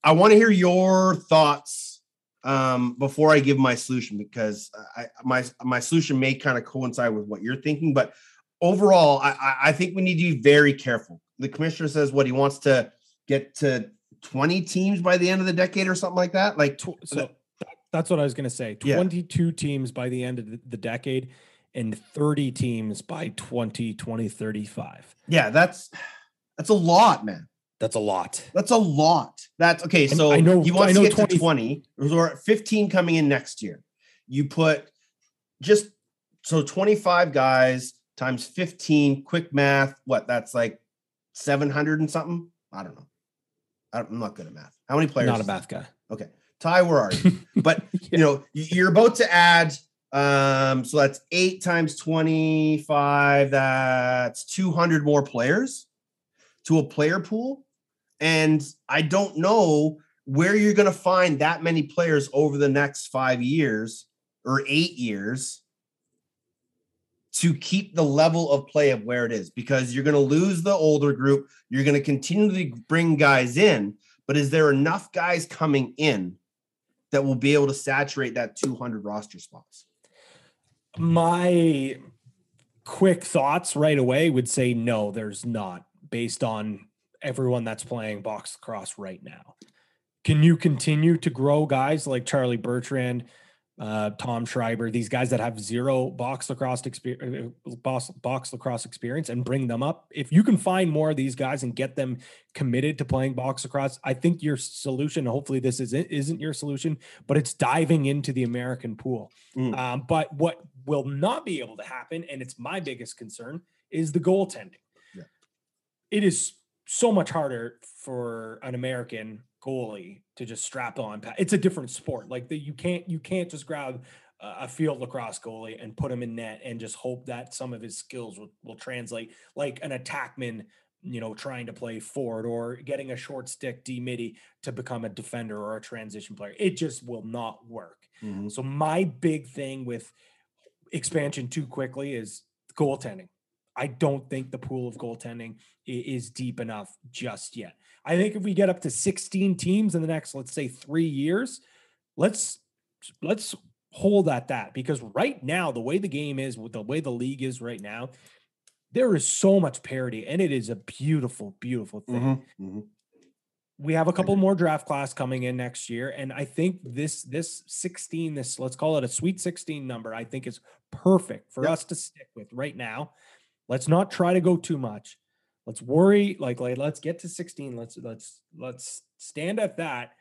I want to hear your thoughts um, before I give my solution because I, my my solution may kind of coincide with what you're thinking, but overall, I, I- think we need to be very careful. The commissioner says what he wants to get to 20 teams by the end of the decade or something like that. Like, Tw- So that's what I was going to say. Yeah. 22 teams by the end of the decade and 30 teams by 20, 2035. yeah, that's that's a lot, man. That's a lot. That's a lot. That's okay. So I know- he wants I know to get 20 to 20 or 15 coming in next year. You put just so 25 guys times 15, quick math. What that's like 700 and something. I don't know. I'm not good at math. How many players? Not a math guy. Okay. Ty, where are you? But you know, you're about to add um, so that's eight times 25, that's 200 more players to a player pool. And I don't know where you're going to find that many players over the next five years or eight years to keep the level of play of where it is because you're going to lose the older group. You're going to continually bring guys in, but is there enough guys coming in that will be able to saturate that 200 roster spots? My quick thoughts right away would say no, there's not, based on everyone that's playing box lacrosse right now. Can you continue to grow guys like Charlie Bertrand, uh, Tom Schreiber, these guys that have zero box lacrosse experience, box, box lacrosse experience, and bring them up? If you can find more of these guys and get them committed to playing box lacrosse, I think your solution. Hopefully, this isn't isn't your solution, but it's diving into the American pool. Mm. Um, but what will not be able to happen, and it's my biggest concern, is the goaltending. Yeah. It is so much harder for an American goalie to just strap on. It's a different sport. Like that, you can't you can't just grab a field lacrosse goalie and put him in net and just hope that some of his skills will, will translate like an attackman you know trying to play forward or getting a short stick d midi to become a defender or a transition player it just will not work Mhm. So my big thing with expansion too quickly is goaltending. I don't think the pool of goaltending is deep enough just yet. I think if we get up to 16 teams in the next, let's say, three years, let's let's hold at that because right now, the way the game is, with the way the league is right now, there is so much parity, and it is a beautiful, beautiful thing Mhm. Mhm. We have a couple more draft class coming in next year and i think this this 16 this let's call it a sweet 16 number i think is perfect for Yep. us to stick with right now let's not try to go too much let's worry like like let's get to 16 let's let's let's stand at that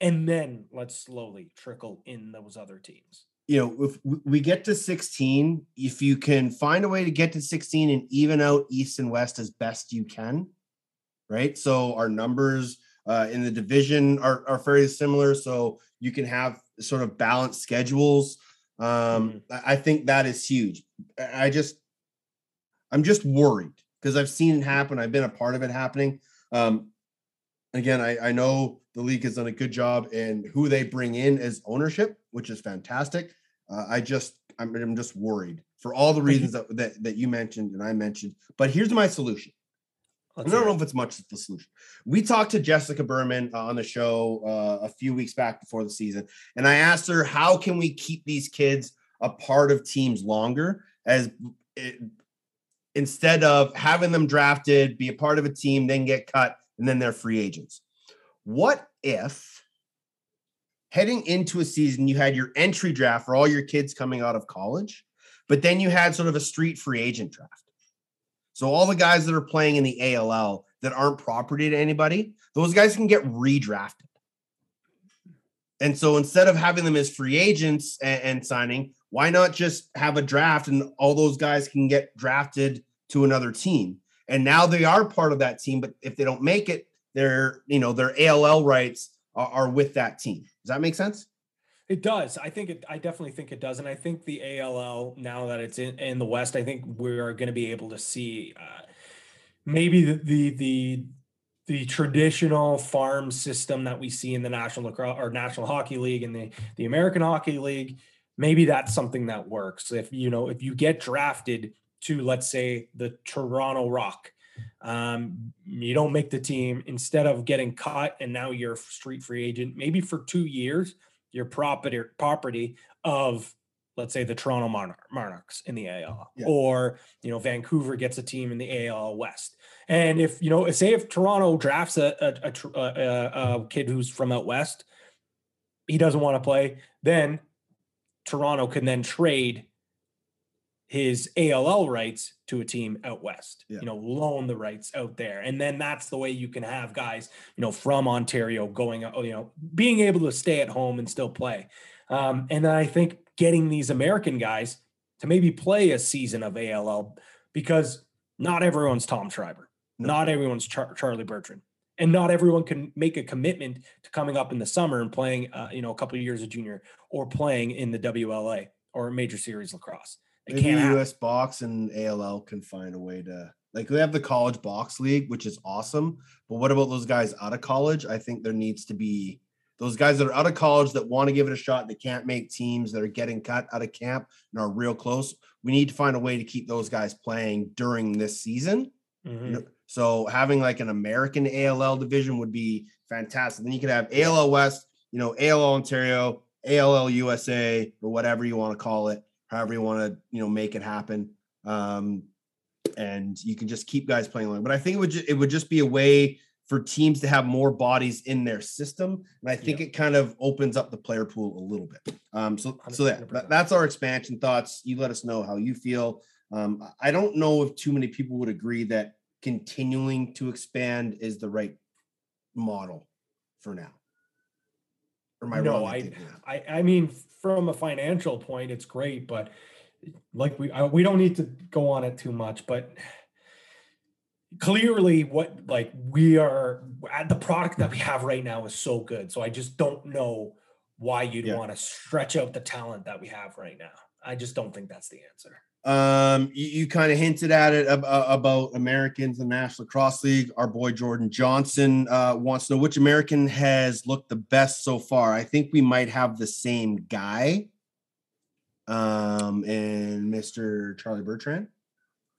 and then let's slowly trickle in those other teams you know, if we get to 16, if you can find a way to get to 16 and even out East and West as best you can, right? So our numbers uh, in the division are, are very similar. So you can have sort of balanced schedules. Um, I I think that is huge. I I just, I'm just worried because I've seen it happen. I've been a part of it happening. Um, again, I, I know the league has done a good job in who they bring in as ownership, which is fantastic. Uh, I just I'm, I'm just worried for all the reasons that, that that you mentioned and I mentioned. But here's my solution. I Let's don't know it. if it's much of the solution. We talked to Jessica Berman uh, on the show uh, a few weeks back before the season, and I asked her how can we keep these kids a part of teams longer as it, instead of having them drafted, be a part of a team, then get cut, and then they're free agents. What if heading into a season you had your entry draft for all your kids coming out of college, but then you had sort of a street free agent draft? So all the guys that are playing in the ALL that aren't property to anybody, those guys can get redrafted. And so instead of having them as free agents and, and signing, why not just have a draft and all those guys can get drafted to another team? And now they are part of that team, but if they don't make it, their you know their ALL rights are, are with that team. Does that make sense? It does. I think it. I definitely think it does, and I think the ALL now that it's in, in the West, I think we are going to be able to see uh, maybe the, the the the traditional farm system that we see in the National Lacrosse or National Hockey League and the the American Hockey League. Maybe that's something that works. If you know, if you get drafted to, let's say, the Toronto Rock, um, you don't make the team instead of getting cut and now you're a street free agent, maybe for two years your property property of let's say the Toronto Monarch, Monarchs in the AL Yeah. or you know Vancouver gets a team in the AL West. And if you know say if Toronto drafts a a, a, a, a, a kid who's from out west, he doesn't want to play, then Toronto can then trade his ALL rights to a team out west. Yeah. You know, loan the rights out there, and then that's the way you can have guys, you know, from Ontario going, out, you know, being able to stay at home and still play. Um, and then I think getting these American guys to maybe play a season of ALL because not everyone's Tom Schreiber, No. not everyone's Char- Charlie Bertrand, and not everyone can make a commitment to coming up in the summer and playing, uh, you know, a couple of years of junior or playing in the WLA or Major Series lacrosse. It Maybe. US box and ALL can find a way to like they have the college box league, which is awesome. But what about those guys out of college? I think there needs to be those guys that are out of college that want to give it a shot. They can't make teams that are getting cut out of camp and are real close. We need to find a way to keep those guys playing during this season. Mhm. You know, So having like an American ALL division would be fantastic. Then you could have ALL West, you know, ALL Ontario, ALL USA, or whatever you want to call it, however you want to, you know, make it happen. Um, and you can just keep guys playing along. But I think it would ju- it would just be a way for teams to have more bodies in their system, and I think it kind of opens up the player pool a little bit. Um, so so that, 100%. that's our expansion thoughts. You let us know how you feel. Um, I don't know if too many people would agree that continuing to expand is the right model for now. Or am I No, I- I, I mean, from a financial point, it's great, but like we I, we don't need to go on it too much. But clearly, what like we are at the product that we have right now is so good. So I just don't know why you'd Yeah. want to stretch out the talent that we have right now. I just don't think that's the answer. Um, you, you kind of hinted at it ab- uh, about Americans in the National Lacrosse League. Our boy Jordan Johnson uh, wants to know which American has looked the best so far. I think we might have the same guy. Um, and Mr. Charlie Bertrand.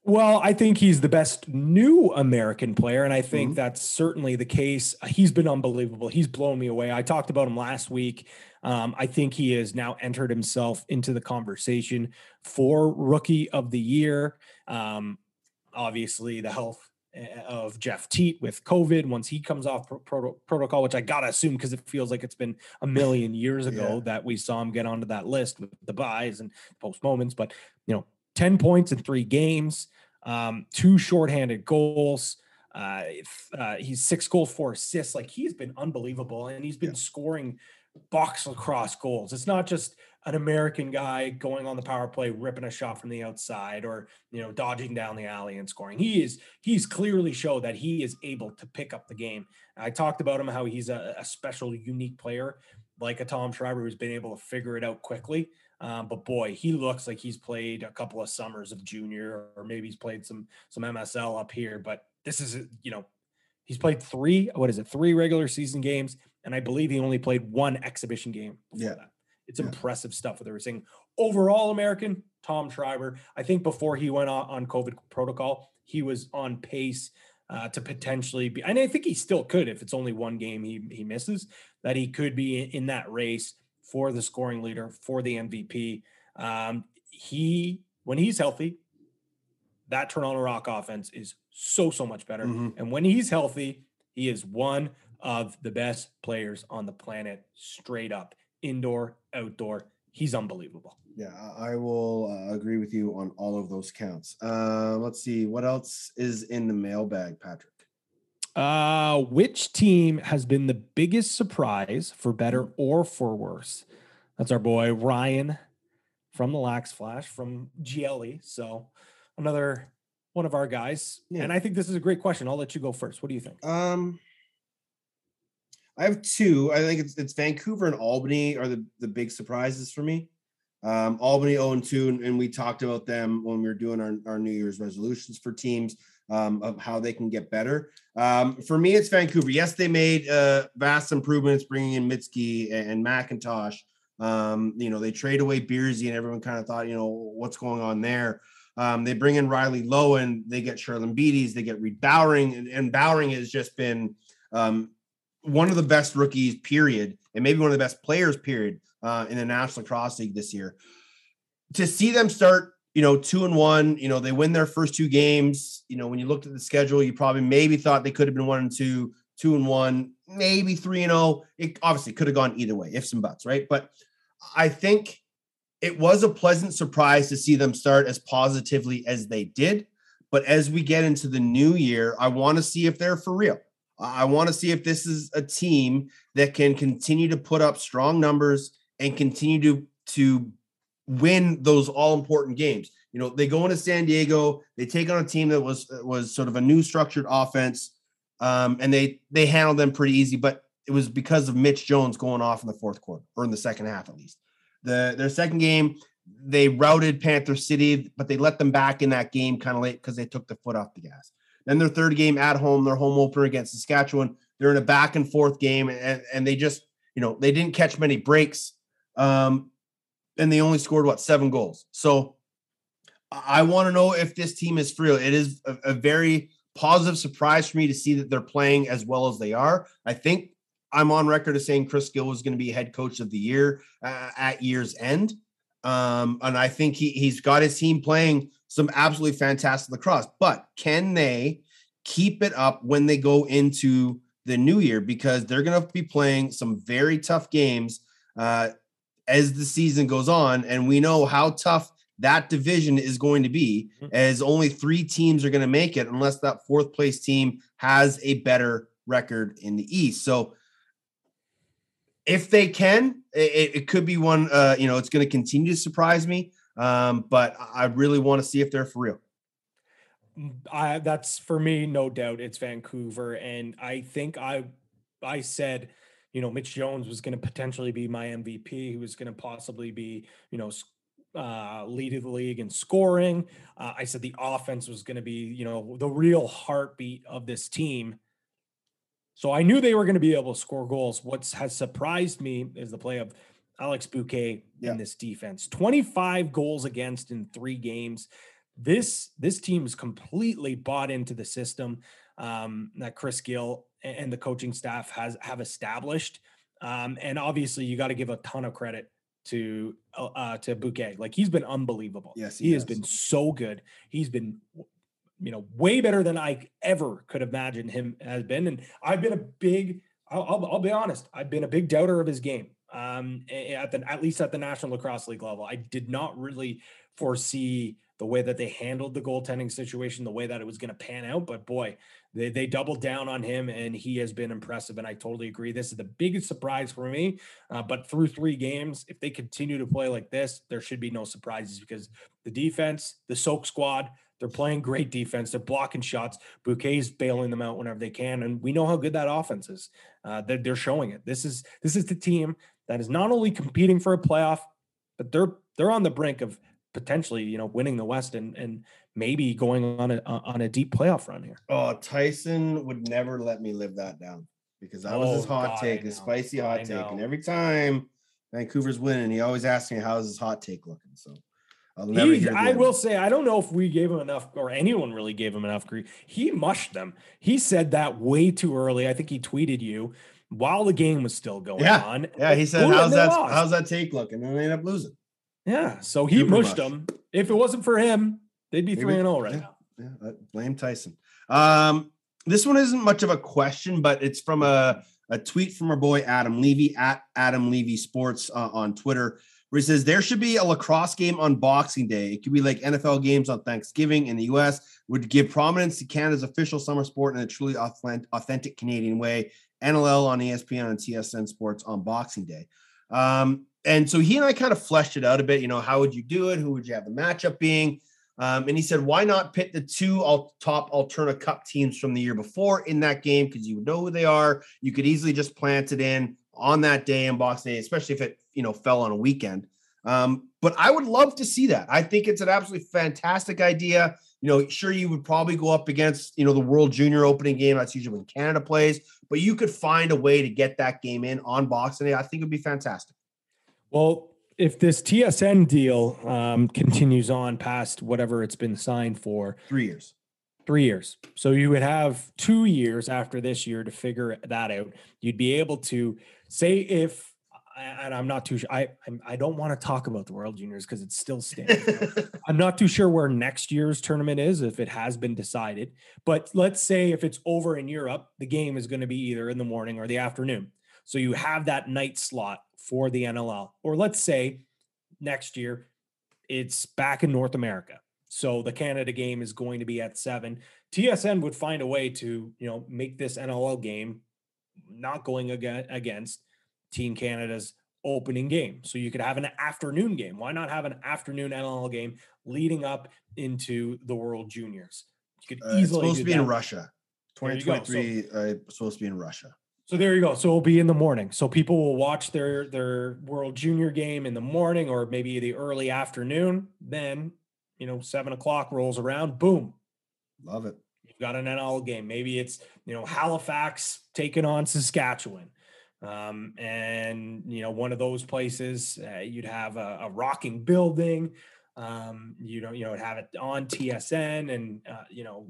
Well, I think he's the best new American player, and I think Mhm. that's certainly the case. He's been unbelievable. He's blown me away. I talked about him last week. Um, I think he has now entered himself into the conversation for Rookie of the Year. Um, obviously, the health uh, of Jeff Teat with COVID once he comes off pro- proto- protocol, which I gotta assume because it feels like it's been a million years ago Yeah. that we saw him get onto that list with the buys and post moments. But you know, 10 points in three games, um, two shorthanded goals. Uh, if, uh, he's six goals, four assists. Like he's been unbelievable, and he's been Yeah. scoring box lacrosse goals. It's not just an American guy going on the power play, ripping a shot from the outside, or you know, dodging down the alley and scoring. He is he's clearly showed that he is able to pick up the game. I talked about him how he's a, a special, unique player, like a Tom Schreiber who's been able to figure it out quickly. Um, but boy, he looks like he's played a couple of summers of junior, or maybe he's played some some MSL up here. But this is, you know, he's played three. What is it? Three regular season games, and I believe he only played one exhibition game. Before Yeah. that. It's Yeah. impressive stuff what they were saying. Overall, American Tom Schreiber. I think before he went on, COVID protocol, he was on pace uh, to potentially be, and I think he still could if it's only one game he he misses, that he could be in, that race for the scoring leader for the MVP. Um, he when he's healthy, that Toronto Rock offense is so so much better, Mhm. and when he's healthy, he is one of the best players on the planet, straight up, indoor, outdoor. He's unbelievable. Yeah, I will uh, agree with you on all of those counts. Uh, let's see what else is in the mailbag, Patrick. Uh, which team has been the biggest surprise for better or for worse? That's our boy Ryan from the Lax Flash from GLE. So another one of our guys. Yeah. And I think this is a great question. I'll let you go first. What do you think? Um, I have two. I think it's it's Vancouver and Albany are the the big surprises for me. Um, Albany 0 and 2, and, we talked about them when we were doing our, our New Year's resolutions for teams um, of how they can get better. Um, for me, it's Vancouver. Yes, they made uh, vast improvements bringing in Mitski and, and McIntosh. Um, you know, they trade away Beersy, and everyone kind of thought, you know, what's going on there. Um, they bring in Riley Lowen, they get Sherlin Beatties, they get Reid Bowering, and, and Bowering has just been um, one of the best rookies, period, and maybe one of the best players, period, uh, in the National Lacrosse League this year. To see them start, you know, two and one, you know, they win their first two games. You know, when you looked at the schedule, you probably maybe thought they could have been one and two, two and one, maybe three and oh. It obviously could have gone either way, ifs and buts, right? But I think it was a pleasant surprise to see them start as positively as they did. But as we get into the new year, I want to see if they're for real. I want to see if this is a team that can continue to put up strong numbers and continue to to win those all important games. You know, they go into San Diego, they take on a team that was was sort of a new structured offense, um, and they they handled them pretty easy. But it was because of Mitch Jones going off in the fourth quarter or in the second half at least. The their second game, they routed Panther City, but they let them back in that game kind of late because they took the foot off the gas. Then their third game at home, their home opener against Saskatchewan, they're in a back and forth game, and, and they just, you know, they didn't catch many breaks. Um, and they only scored what seven goals. So I want to know if this team is for real. It is a, a very positive surprise for me to see that they're playing as well as they are. I think I'm on record as saying Chris Gill was going to be head coach of the year uh, at year's end. Um, and I think he, he's got his team playing some absolutely fantastic lacrosse. But can they keep it up when they go into the new year? Because they're going to be playing some very tough games uh, as the season goes on. And we know how tough that division is going to be, as only three teams are going to make it unless that fourth place team has a better record in the East. So, if they can, it, it could be one. Uh, you know, it's going to continue to surprise me. Um, but I really want to see if they're for real. I that's for me, no doubt. It's Vancouver, and I think I I said, you know, Mitch Jones was going to potentially be my MVP. He was going to possibly be, you know, uh, lead of the league in scoring. Uh, I said the offense was going to be, you know, the real heartbeat of this team. So I knew they were going to be able to score goals. What has surprised me is the play of Alex Buque Yeah. in this defense. 25 goals against in three games. This this team is completely bought into the system um, that Chris Gill and the coaching staff has have established. Um, and obviously, you got to give a ton of credit to uh, uh, to Buque. Like he's been unbelievable. Yes, he, he has has. been so good. He's been, you know, way better than I ever could imagine him has been. And I've been a big. I'll, I'll, I'll be honest. I've been a big doubter of his game. Um, at the at least at the National Lacrosse League level, I did not really foresee the way that they handled the goaltending situation, the way that it was going to pan out. But boy, they, they doubled down on him and he has been impressive. And I totally agree. This is the biggest surprise for me. Uh, but through three games, if they continue to play like this, there should be no surprises because the defense, the soak squad, they're playing great defense. They're blocking shots. Buque's bailing them out whenever they can, and we know how good that offense is. Uh, they're, they're showing it. This is this is the team that is not only competing for a playoff, but they're they're on the brink of potentially, you know, winning the West and and maybe going on a on a deep playoff run here. Oh, Tyson would never let me live that down because that was his Oh, hot God, take, his spicy hot I take. And every time Vancouver's winning, he always asks me how's his hot take looking. So He, I will say, I don't know if we gave him enough, or anyone really gave him enough grief. He mushed them. He said that way too early. I think he tweeted you while the game was still going Yeah. on. Yeah, he said, "How's that? lost." How's that take looking?" And they end up losing. Yeah, so he Super mushed mush. them. If it wasn't for him, they'd be three and zero right yeah. now. Yeah, uh, blame Tyson. Um, this one isn't much of a question, but it's from a, a tweet from our boy Adam Levy at Adam Levy Sports uh, on Twitter, where he says there should be a lacrosse game on Boxing Day. It could be like NFL games on Thanksgiving in the U.S. Would give prominence to Canada's official summer sport in a truly authentic Canadian way. NLL on ESPN and TSN Sports on Boxing Day. Um, and so he and I kind of fleshed it out a bit. You know, how would you do it? Who would you have the matchup being? Um, and he said, why not pit the two al- top Alterna Cup teams from the year before in that game? Because you would know who they are. You could easily just plant it in on that day in Boxing Day, especially if it you know fell on a weekend. Um, but I would love to see that. I think it's an absolutely fantastic idea. You know, sure you would probably go up against you know the World Junior Opening game. That's usually when Canada plays, but you could find a way to get that game in on Boxing Day. I think it would be fantastic. Well, if this TSN deal um, continues on past whatever it's been signed for, Three years. three years. So you would have two years after this year to figure that out. You'd be able to say if, and I'm not too sure. I I'm, I don't want to talk about the World Juniors because it's still standing. I'm not too sure where next year's tournament is if it has been decided. But let's say if it's over in Europe, the game is going to be either in the morning or the afternoon. So you have that night slot for the NLL. Or let's say next year it's back in North America. So the Canada game is going to be at seven. TSN would find a way to, you know, make this NLL game not going aga- against Team Canada's opening game. So you could have an afternoon game. Why not have an afternoon NLL game leading up into the World Juniors? You could Uh, it's easily supposed to be in. Russia. There you go. So- 2023 uh, supposed to be in Russia. So there you go. So it'll be in the morning. So people will watch their their World Junior game in the morning or maybe the early afternoon. Then, you know, seven o'clock rolls around. Boom, Love it. you've got an NL game. Maybe it's you know Halifax taking on Saskatchewan, um, and you know one of those places uh, you'd have a, a rocking building. Um, you know, you know, have it on TSN, and uh, you know,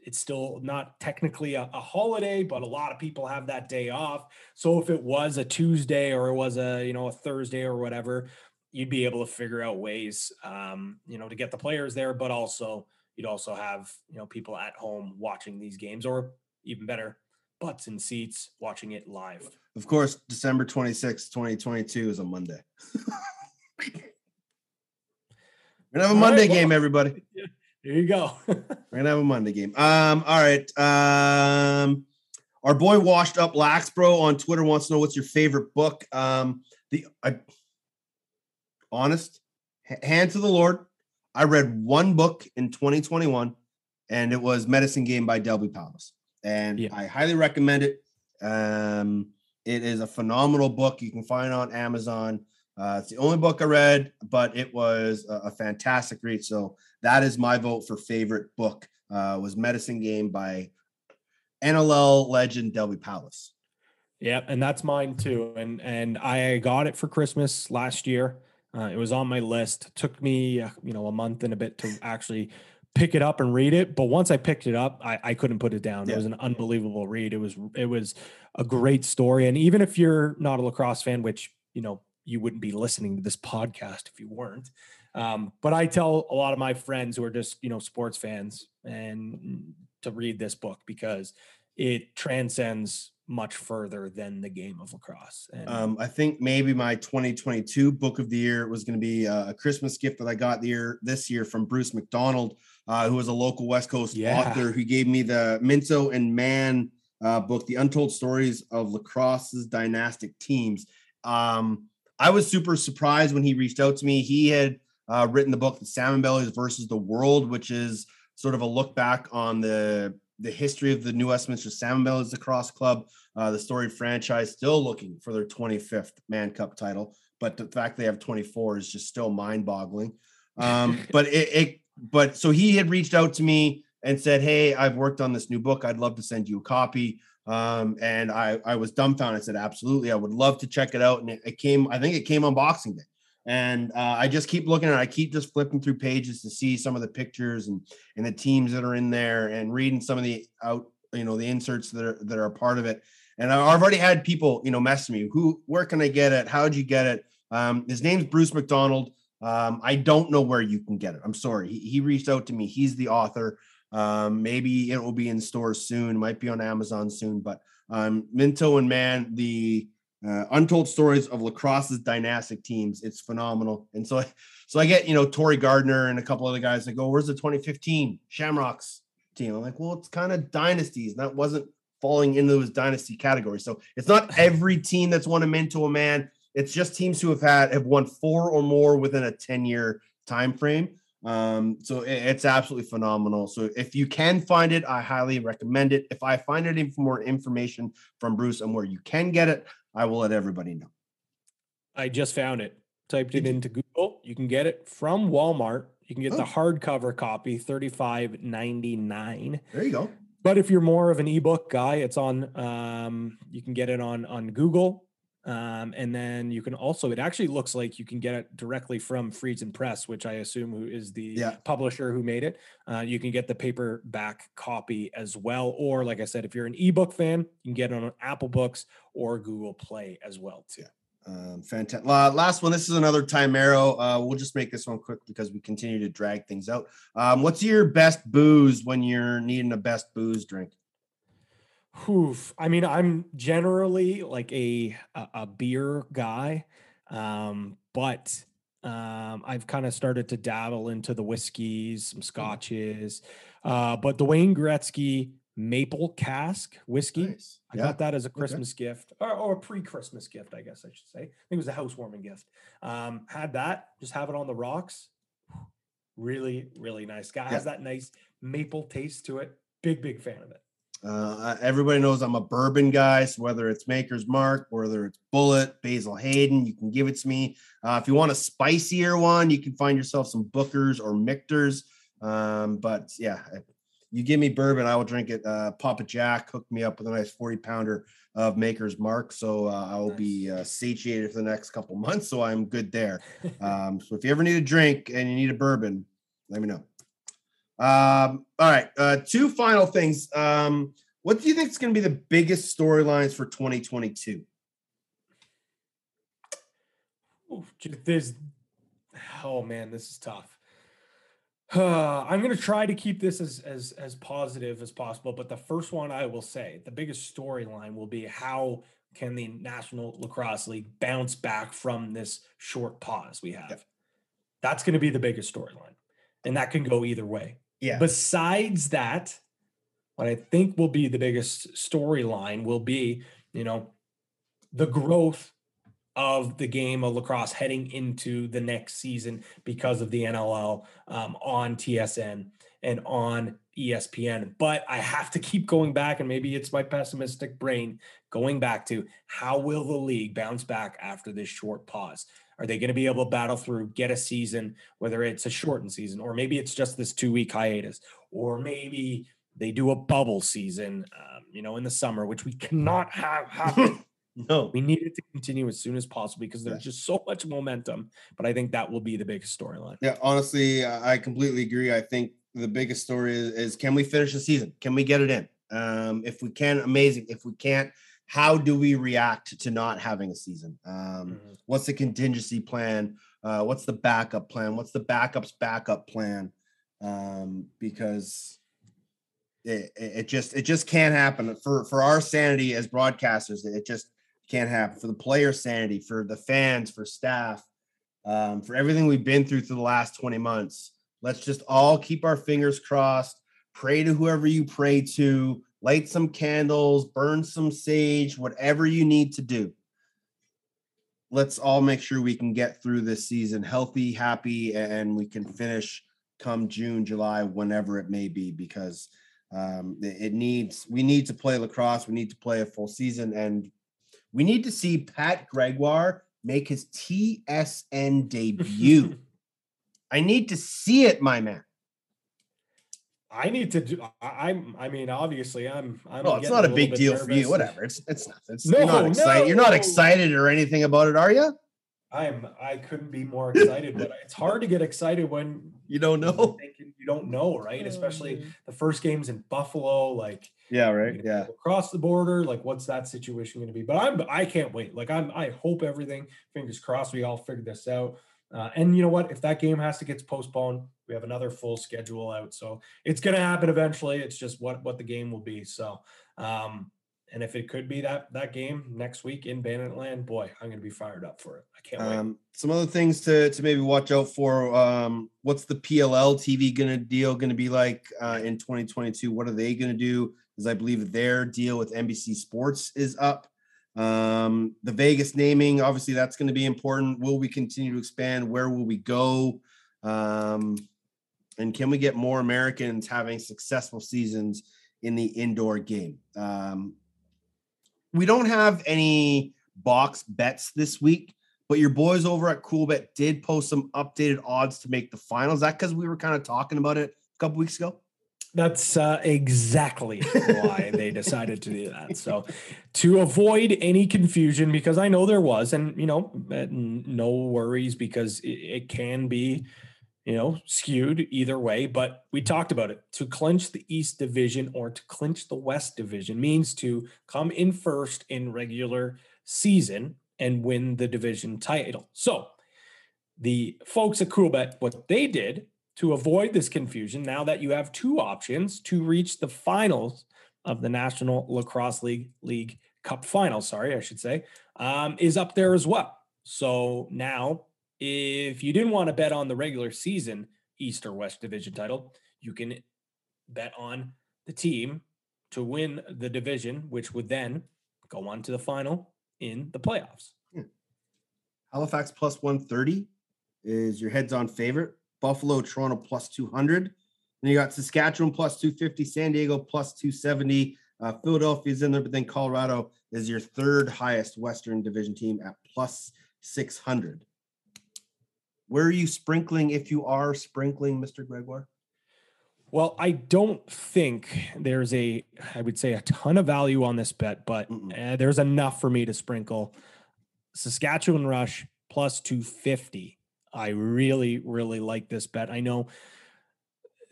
it's still not technically a, a holiday, but a lot of people have that day off. So if it was a Tuesday or it was a you know a Thursday or whatever, you'd be able to figure out ways, um, you know, to get the players there, but also you'd also have you know people at home watching these games, or even better, butts in seats watching it live. Of course, December 26th, 2022 is a Monday. We're gonna have a All right, Monday well- game, everybody. There you go. We're gonna have a Monday game. Um, all right. Um, our boy washed up Laxbro on Twitter wants to know what's your favorite book. Um, the I, honest h- hand to the Lord. I read one book in 2021, and it was Medicine Game by Delby Powless, and Yeah. I highly recommend it. Um, it is a phenomenal book. You can find on Amazon. Uh, it's the only book I read, but it was a, a fantastic read. So that is my vote for favorite book. Uh, was Medicine Game by NLL legend Delby Powless. Yep, and that's mine too. And and I got it for Christmas last year. Uh, it was on my list. It took me, uh, you know, a month and a bit to actually pick it up and read it. But once I picked it up, I, I couldn't put it down. Yeah. It was an unbelievable read. It was it was a great story. And even if you're not a lacrosse fan, which you know you wouldn't be listening to this podcast if you weren't. Um, but I tell a lot of my friends who are just you know sports fans and to read this book because it transcends much further than the game of lacrosse. And Um, I think maybe my 2022 book of the year was going to be uh, a Christmas gift that I got the year this year from Bruce McDonald, uh, who was a local West Coast Yeah. author who gave me the Minto and Mann uh, book, The Untold Stories of Lacrosse's Dynastic Teams. Um, I was super surprised when he reached out to me. He had uh, written the book, The Salmon Bellies versus the World, which is sort of a look back on the the history of the New Westminster Salmon Bellies Lacrosse Club uh, the storied franchise still looking for their 25th Mann Cup title, but the fact they have 24 is just still mind-boggling. Um, but it, it, but so he had reached out to me and said, "Hey, I've worked on this new book. I'd love to send you a copy." Um, and I I was dumbfounded. I said, "Absolutely, I would love to check it out." And it, it came, I think it came on Boxing Day. And uh, I just keep looking at. I keep just flipping through pages to see some of the pictures and and the teams that are in there and reading some of the out, you know, the inserts that are that are part of it. And I've already had people, you know, mess me. Who, where can I get it? How'd you get it? Um, his name's Bruce McDonald. Um, I don't know where you can get it. I'm sorry. He, he reached out to me. He's the author. Um, maybe it will be in stores soon. Might be on Amazon soon. But um, Minto and Mann, the uh, untold stories of lacrosse's dynastic teams. It's phenomenal. And so, so I get you know Tori Gardner and a couple other guys that go, "Where's the 2015 Shamrocks team?" I'm like, "Well, it's kind of dynasties. And that wasn't falling into his dynasty category. So it's not every team that's won a Minto a man. It's just teams who have had have won four or more within a 10 year time frame. Um, so it- it's absolutely phenomenal. So if you can find it, I highly recommend it. If I find any more information from Bruce on where you can get it, I will let everybody know. I just found it. Typed it into Google. You can get it from Walmart. You can get the Oh. hardcover copy, thirty five ninety nine. There you go. But if you're more of an ebook guy, it's on. Um, you can get it on on Google, um, and then you can also. It actually looks like you can get it directly from Friesen Press, which I assume who is the Yeah. publisher who made it. Uh, you can get the paperback copy as well, or like I said, if you're an ebook fan, you can get it on Apple Books or Google Play as well too. Um, fantastic. last one. This is another time arrow. Uh, we'll just make this one quick because we continue to drag things out. Um, what's your best booze when you're needing a best booze drink? Oof. I mean, I'm generally like a a, a beer guy, um, but um, I've kind of started to dabble into the whiskeys, some scotches. Uh, but the Wayne Gretzky maple cask whiskey, Nice. I Yeah. got that as a Christmas gift or, or a pre-Christmas gift, I guess I should say. I think it was a housewarming gift. Um, had that, just have it on the rocks. Really, really nice. Guy has that nice maple taste to it. Big, big fan of it. Uh, everybody knows I'm a bourbon guy. So whether it's Maker's Mark, whether it's Bulleit, Basil Hayden, you can give it to me. Uh, if you want a spicier one, you can find yourself some Bookers or Michter's. Um, but yeah, you give me bourbon, I will drink it. Uh, Papa Jack hooked me up with a nice 40 pounder of Maker's Mark. So uh, I will be uh, satiated for the next couple months. So I'm good there. Um, so if you ever need a drink and you need a bourbon, let me know. Um, all right. Uh, two final things. Um, what do you think is going to be the biggest storylines for 2022? Oof, j- there's oh man, this is tough. Uh, I'm gonna try to keep this as as as positive as possible, but the first one I will say, the biggest storyline will be how can the National Lacrosse League bounce back from this short pause we have. That's going to be the biggest storyline, and that can go either way. Yeah. Besides that, what I think will be the biggest storyline will be, you know, the growth of the game of lacrosse heading into the next season because of the NLL um, on TSN and on ESPN. But I have to keep going back, and maybe it's my pessimistic brain going back to how will the league bounce back after this short pause? Are they going to be able to battle through, get a season, whether it's a shortened season, or maybe it's just this two week hiatus, or maybe they do a bubble season, um, you know, in the summer, which we cannot have happen. No. we need it to continue as soon as possible because there's just so much momentum. But I think that will be the biggest storyline. Yeah, honestly, I I completely agree. I think the biggest story is, is can we finish the season? Can we get it in? Um, if we can, amazing. If we can't, how do we react to not having a season? Um, Mhm. what's the contingency plan? Uh, what's the backup plan? What's the backup's backup plan? Um, because it, it it just it just can't happen for for our sanity as broadcasters. It just can't happen for the player sanity, for the fans, for staff, um, for everything we've been through through the last twenty months. Let's just all keep our fingers crossed. Pray to whoever you pray to. Light some candles, burn some sage, whatever you need to do let's all make sure we can get through this season healthy, happy, and we can finish come June, July, whenever it may be, because um, it it needs we need to play lacrosse, we need to play a full season, and we need to see Pat Gregoire make his TSN debut. I need to see it, my man. I need to do. I, I'm. I mean, obviously, I'm. I'm. Well, it's not a little big bit deal for you. Whatever. It's it's nothing. It's, you're No, not excited. You're not excited or anything about it, are you? I'm. I couldn't be more excited, but it's hard to get excited when You don't know. you don't know, right? Especially the first games in Buffalo, like Yeah, right. Yeah. Across the border, like what's that situation going to be? But I'm. I can't wait. Like I'm. I hope everything. Fingers crossed. We all figured this out. Uh, and you know what? If that game has to get postponed, we have another full schedule out. So it's going to happen eventually. It's just what what the game will be. So, um, and if it could be that that game next week in Banditland, boy, I'm going to be fired up for it. I can't wait. Um, some other things to to maybe watch out for. Um, what's the PLL TV gonna deal gonna be like uh, in 2022? What are they gonna do? Because I believe their deal with NBC Sports is up. Um, the Vegas naming, obviously, that's going to be important. Will we continue to expand? Where will we go? Um, and can we get more Americans having successful seasons in the indoor game? Um, we don't have any box bets this week, but your boys over at Coolbet did post some updated odds to make the finals. Is that because we were kind of talking about it a couple weeks ago? That's uh, exactly why they decided to do that. So, to avoid any confusion, because I know there was, and you know, no worries because it, it can be, you know, skewed either way. But we talked about it. To clinch the East Division or to clinch the West Division means to come in first in regular season and win the division title. So, the folks at Coolbet, what they did to avoid this confusion, now that you have two options to reach the finals of the National Lacrosse League League Cup final, sorry, I should say, um, is up there as well. So now, if you didn't want to bet on the regular season East or West Division title, you can bet on the team to win the division, which would then go on to the final in the playoffs. Halifax plus 130 is your heads on favorite. Buffalo, Toronto plus 200. Then you got Saskatchewan plus 250, San Diego plus 270. Uh, Philadelphia's in there, but then Colorado is your third highest Western Division team at plus 600. Where are you sprinkling if you are sprinkling, Mr. Gregoire? Well, I don't think there's a, I would say, a ton of value on this bet, but uh, there's enough for me to sprinkle Saskatchewan Rush plus 250. I really, really like this bet. I know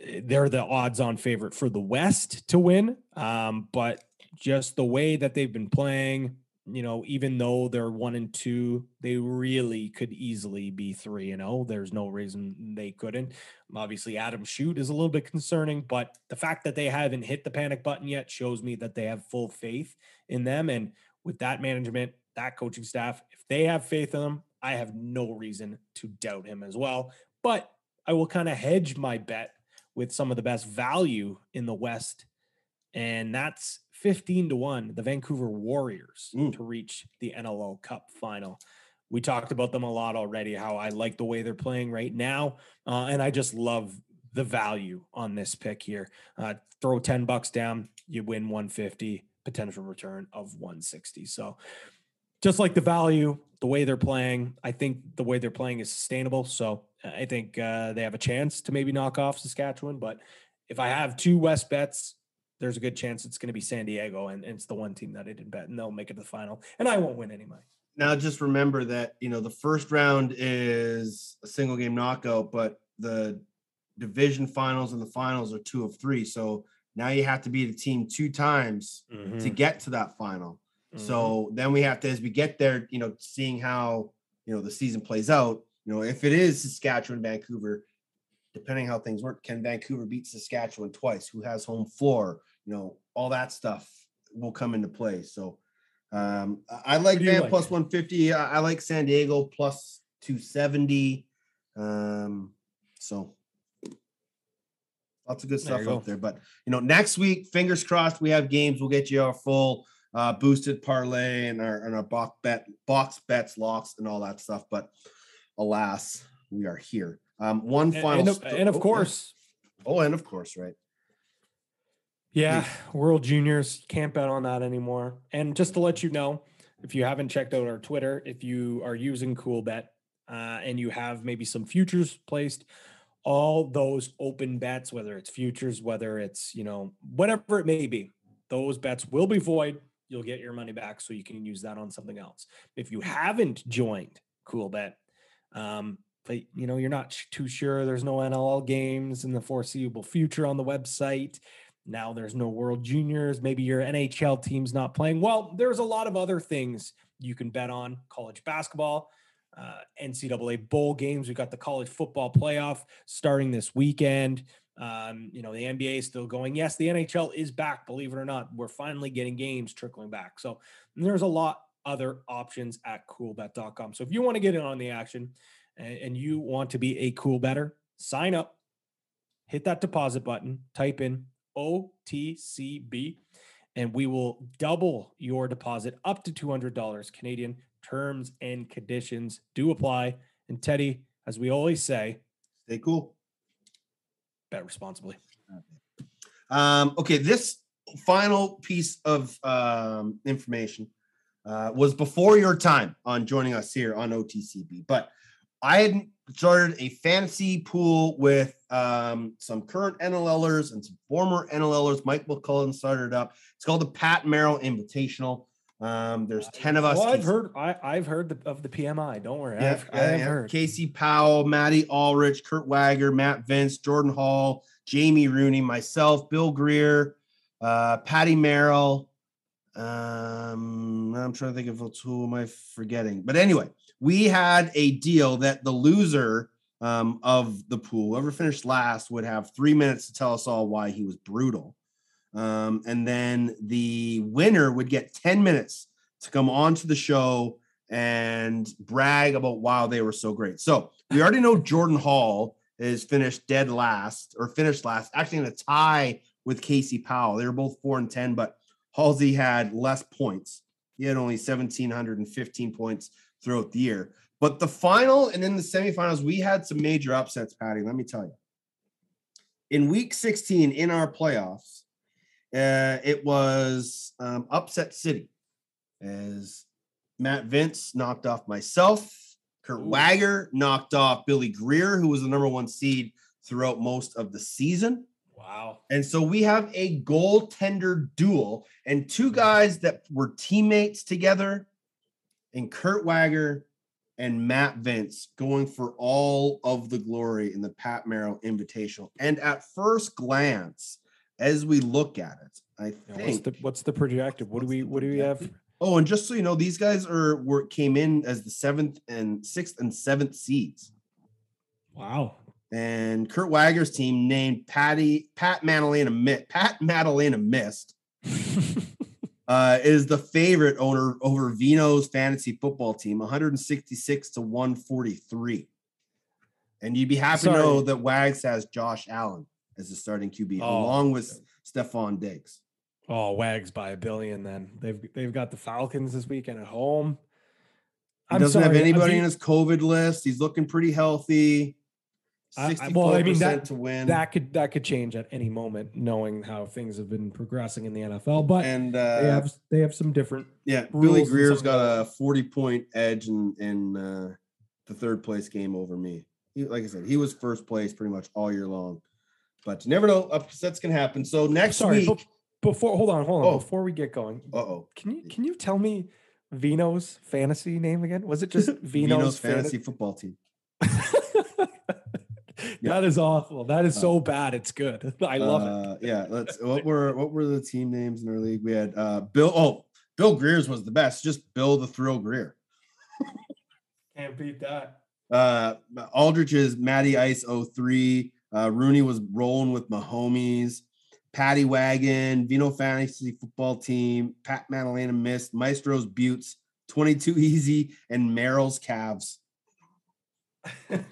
uh, they're the odds on favorite for the West to win, um, but just the way that they've been playing, you know, even though they're one and two, they really could easily be three and oh. There's no reason they couldn't. Obviously, Adam Shoot is a little bit concerning, but the fact that they haven't hit the panic button yet shows me that they have full faith in them. And with that management, that coaching staff, if they have faith in them, I have no reason to doubt him as well. But I will kind of hedge my bet with some of the best value in the West. And that's 15 to 1, the Vancouver Warriors Mm. to reach the NLL Cup final. We talked about them a lot already, how I like the way they're playing right now. Uh, and I just love the value on this pick here. Uh, throw 10 bucks down, you win 150, potential return of 160. So just like the value, the way they're playing, I think the way they're playing is sustainable. So I think uh, they have a chance to maybe knock off Saskatchewan. But if I have two West bets, there's a good chance it's going to be San Diego, and, and it's the one team that I didn't bet, and they'll make it to the final, and I won't win any money. Now, just remember that you know the first round is a single game knockout, but the division finals and the finals are two of three. So now you have to beat a team two times to mm-hmm. get to that final. So mm-hmm. then we have to, as we get there, you know, seeing how you know the season plays out. You know, if it is Saskatchewan, Vancouver, depending how things work, can Vancouver beat Saskatchewan twice? Who has home floor? You know, all that stuff will come into play. So um, I like Van like? plus 150. I, I like San Diego plus 270. Um, so lots of good There stuff you go. out there. But you know, next week, fingers crossed, we have games. We'll get you our full uh, boosted parlay and our and our box bet box bets, locks, and all that stuff. But alas, we are here. Um, one final, and of, sto- and of oh, course, oh, and of course, right. Yeah, World Juniors can't bet on that anymore. And just to let you know, if you haven't checked out our Twitter, if you are using CoolBet uh, and you have maybe some futures placed, all those open bets, whether it's futures, whether it's you know whatever it may be, those bets will be void. You'll get your money back, so you can use that on something else. If you haven't joined CoolBet, um, but you know you're not too sure, there's no NLL games in the foreseeable future on the website. Now there's no World Juniors. Maybe your NHL team's not playing. Well, there's a lot of other things you can bet on college basketball, uh, NCAA bowl games. We've got the college football playoff starting this weekend. Um, you know, the NBA is still going. Yes, the NHL is back, believe it or not. We're finally getting games trickling back. So there's a lot other options at coolbet.com. So if you want to get in on the action and, and you want to be a cool better, sign up, hit that deposit button, type in OTCB, and we will double your deposit up to $200 Canadian. Terms and conditions do apply. And Teddy, as we always say, Stay cool. bet responsibly. Um, okay, this final piece of um, information uh, was before your time on joining us here on OTCB, but I had started a fantasy pool with um, some current NLLers and some former NLLers. Mike McCullen started it up. It's called the Pat Merrill Invitational. Um, there's 10 of us. Well, I've Casey- heard I, I've heard the, of the PMI. Don't worry. yeah, I've, I yeah, have yeah. heard. Casey Powell, Matty Alrich, Kurt Wagger, Matt Vinc, Jordan Hall, Jamie Rooney, myself, Bill Greer, uh, Patty Merrill. Um, I'm trying to think of who am I forgetting, but anyway, we had a deal that the loser um, of the pool, whoever finished last, would have three minutes to tell us all why he was brutal. Um, and then the winner would get 10 minutes to come onto the show and brag about wow they were so great. So we already know Jordan Hall is finished dead last or finished last, actually in a tie with Casey Powell. They were both four and ten, but Halsey had less points. He had only 1,715 points throughout the year. But the final and in the semifinals, we had some major upsets, Patty. Let me tell you. In week 16 in our playoffs, uh, it was um, upset city as Matt Vinc knocked off myself. Kurt Wagger knocked off Billy Greer, who was the number one seed throughout most of the season. Wow. And so we have a goaltender duel and two guys that were teammates together, and Kurt Wagger and Matt Vinc going for all of the glory in the Pat Merrill Invitational. And at first glance, as we look at it, I Yeah, think what's the what's the projected? What do we what do we have? Oh, and just so you know, these guys are were came in as the seventh and sixth and seventh seeds. Wow. And Kurt Wagger's team named Patty Pat Madalena Pat Madalena Mist uh, is the favorite owner over Vino's fantasy football team, 166 to 143. And you'd be happy to know that Wags has Josh Allen as the starting QB, Oh. along with Stefon Diggs. Oh, Wags by a billion. Then they've they've got the Falcons this weekend at home. He I'm doesn't have sorry, anybody the- in his COVID list. He's looking pretty healthy. I- I- well, I mean that to win. that could that could change at any moment, knowing how things have been progressing in the NFL. But and they uh, have they have some different. yeah, Billy Greer's got a forty-point edge in in uh, the third place game over me. He, like I said, he was first place pretty much all year long. But you never know, upsets can happen. So next Sorry, week, before hold on, hold on. Oh. Before we get going, uh oh, can you can you tell me Vino's fantasy name again? Was it just Vino's, Vino's fantasy? fantasy football team. That is awful. That is so bad. It's good. I love it. Uh, yeah, let's. What were what were the team names in our league? We had uh, Bill. Oh, Bill Greer's was the best. Just Bill the Thrill Greer. Can't beat that. Uh, Alrich's Matty Ice 03. Uh, Rooney was rolling with Mahomes. Patty Wagon, Vino Fantasy Football Team, Pat Madalena Mist, Maestro's Buttes, 22 Easy, and Merrill's Calves.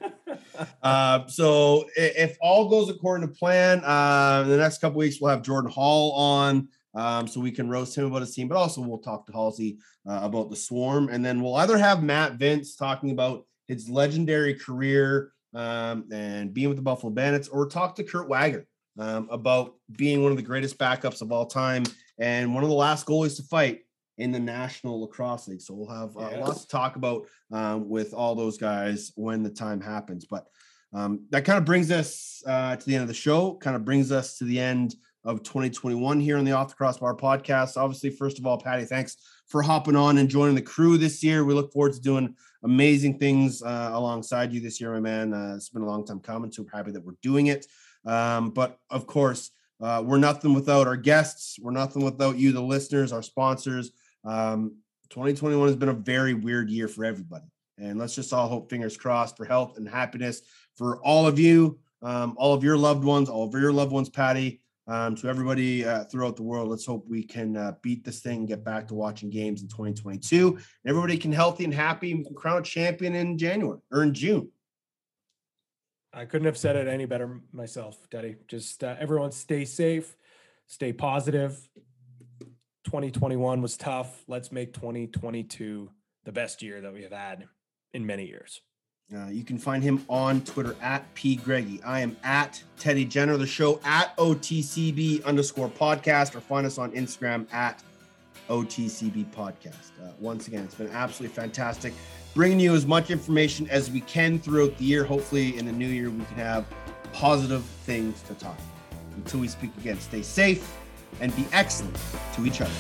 Uh, so i- if all goes according to plan, uh, the next couple weeks we'll have Jordan Hall on, um, so we can roast him about his team, but also we'll talk to Halsey uh, about the Swarm, and then we'll either have Matt Vinc talking about his legendary career um, and being with the Buffalo Bandits, or talk to Kurt Wagger um, about being one of the greatest backups of all time and one of the last goalies to fight in the National Lacrosse League. So we'll have uh, lots to talk about um, with all those guys when the time happens. But um, that kind of brings us uh, to the end of the show, kind of brings us to the end of 2021 here on the Off the Crossbar podcast. Obviously, first of all, Patty, thanks for hopping on and joining the crew this year. We look forward to doing amazing things uh, alongside you this year, my man. Uh, it's been a long time coming, so we're happy that we're doing it. Um, but of course, uh, we're nothing without our guests. We're nothing without you, the listeners, our sponsors. Um, 2021 has been a very weird year for everybody. And let's just all hope, fingers crossed, for health and happiness for all of you, um, all of your loved ones, all of your loved ones, Patty, um, to everybody uh, throughout the world. Let's hope we can uh, beat this thing and get back to watching games in 2022. Everybody can healthy and happy and crown champion in January or in June. I couldn't have said it any better myself, Daddy. Just uh, everyone stay safe, stay positive. 2021 was tough. Let's make 2022 the best year that we have had in many years. Uh, you can find him on Twitter at P Greggy. I am at Teddy Jenner, the show at OTCB underscore podcast, or find us on Instagram at OTCB podcast. Uh, once again, it's been absolutely fantastic bringing you as much information as we can throughout the year. Hopefully, in the new year, we can have positive things to talk. Until we speak again, stay safe and be excellent to each other.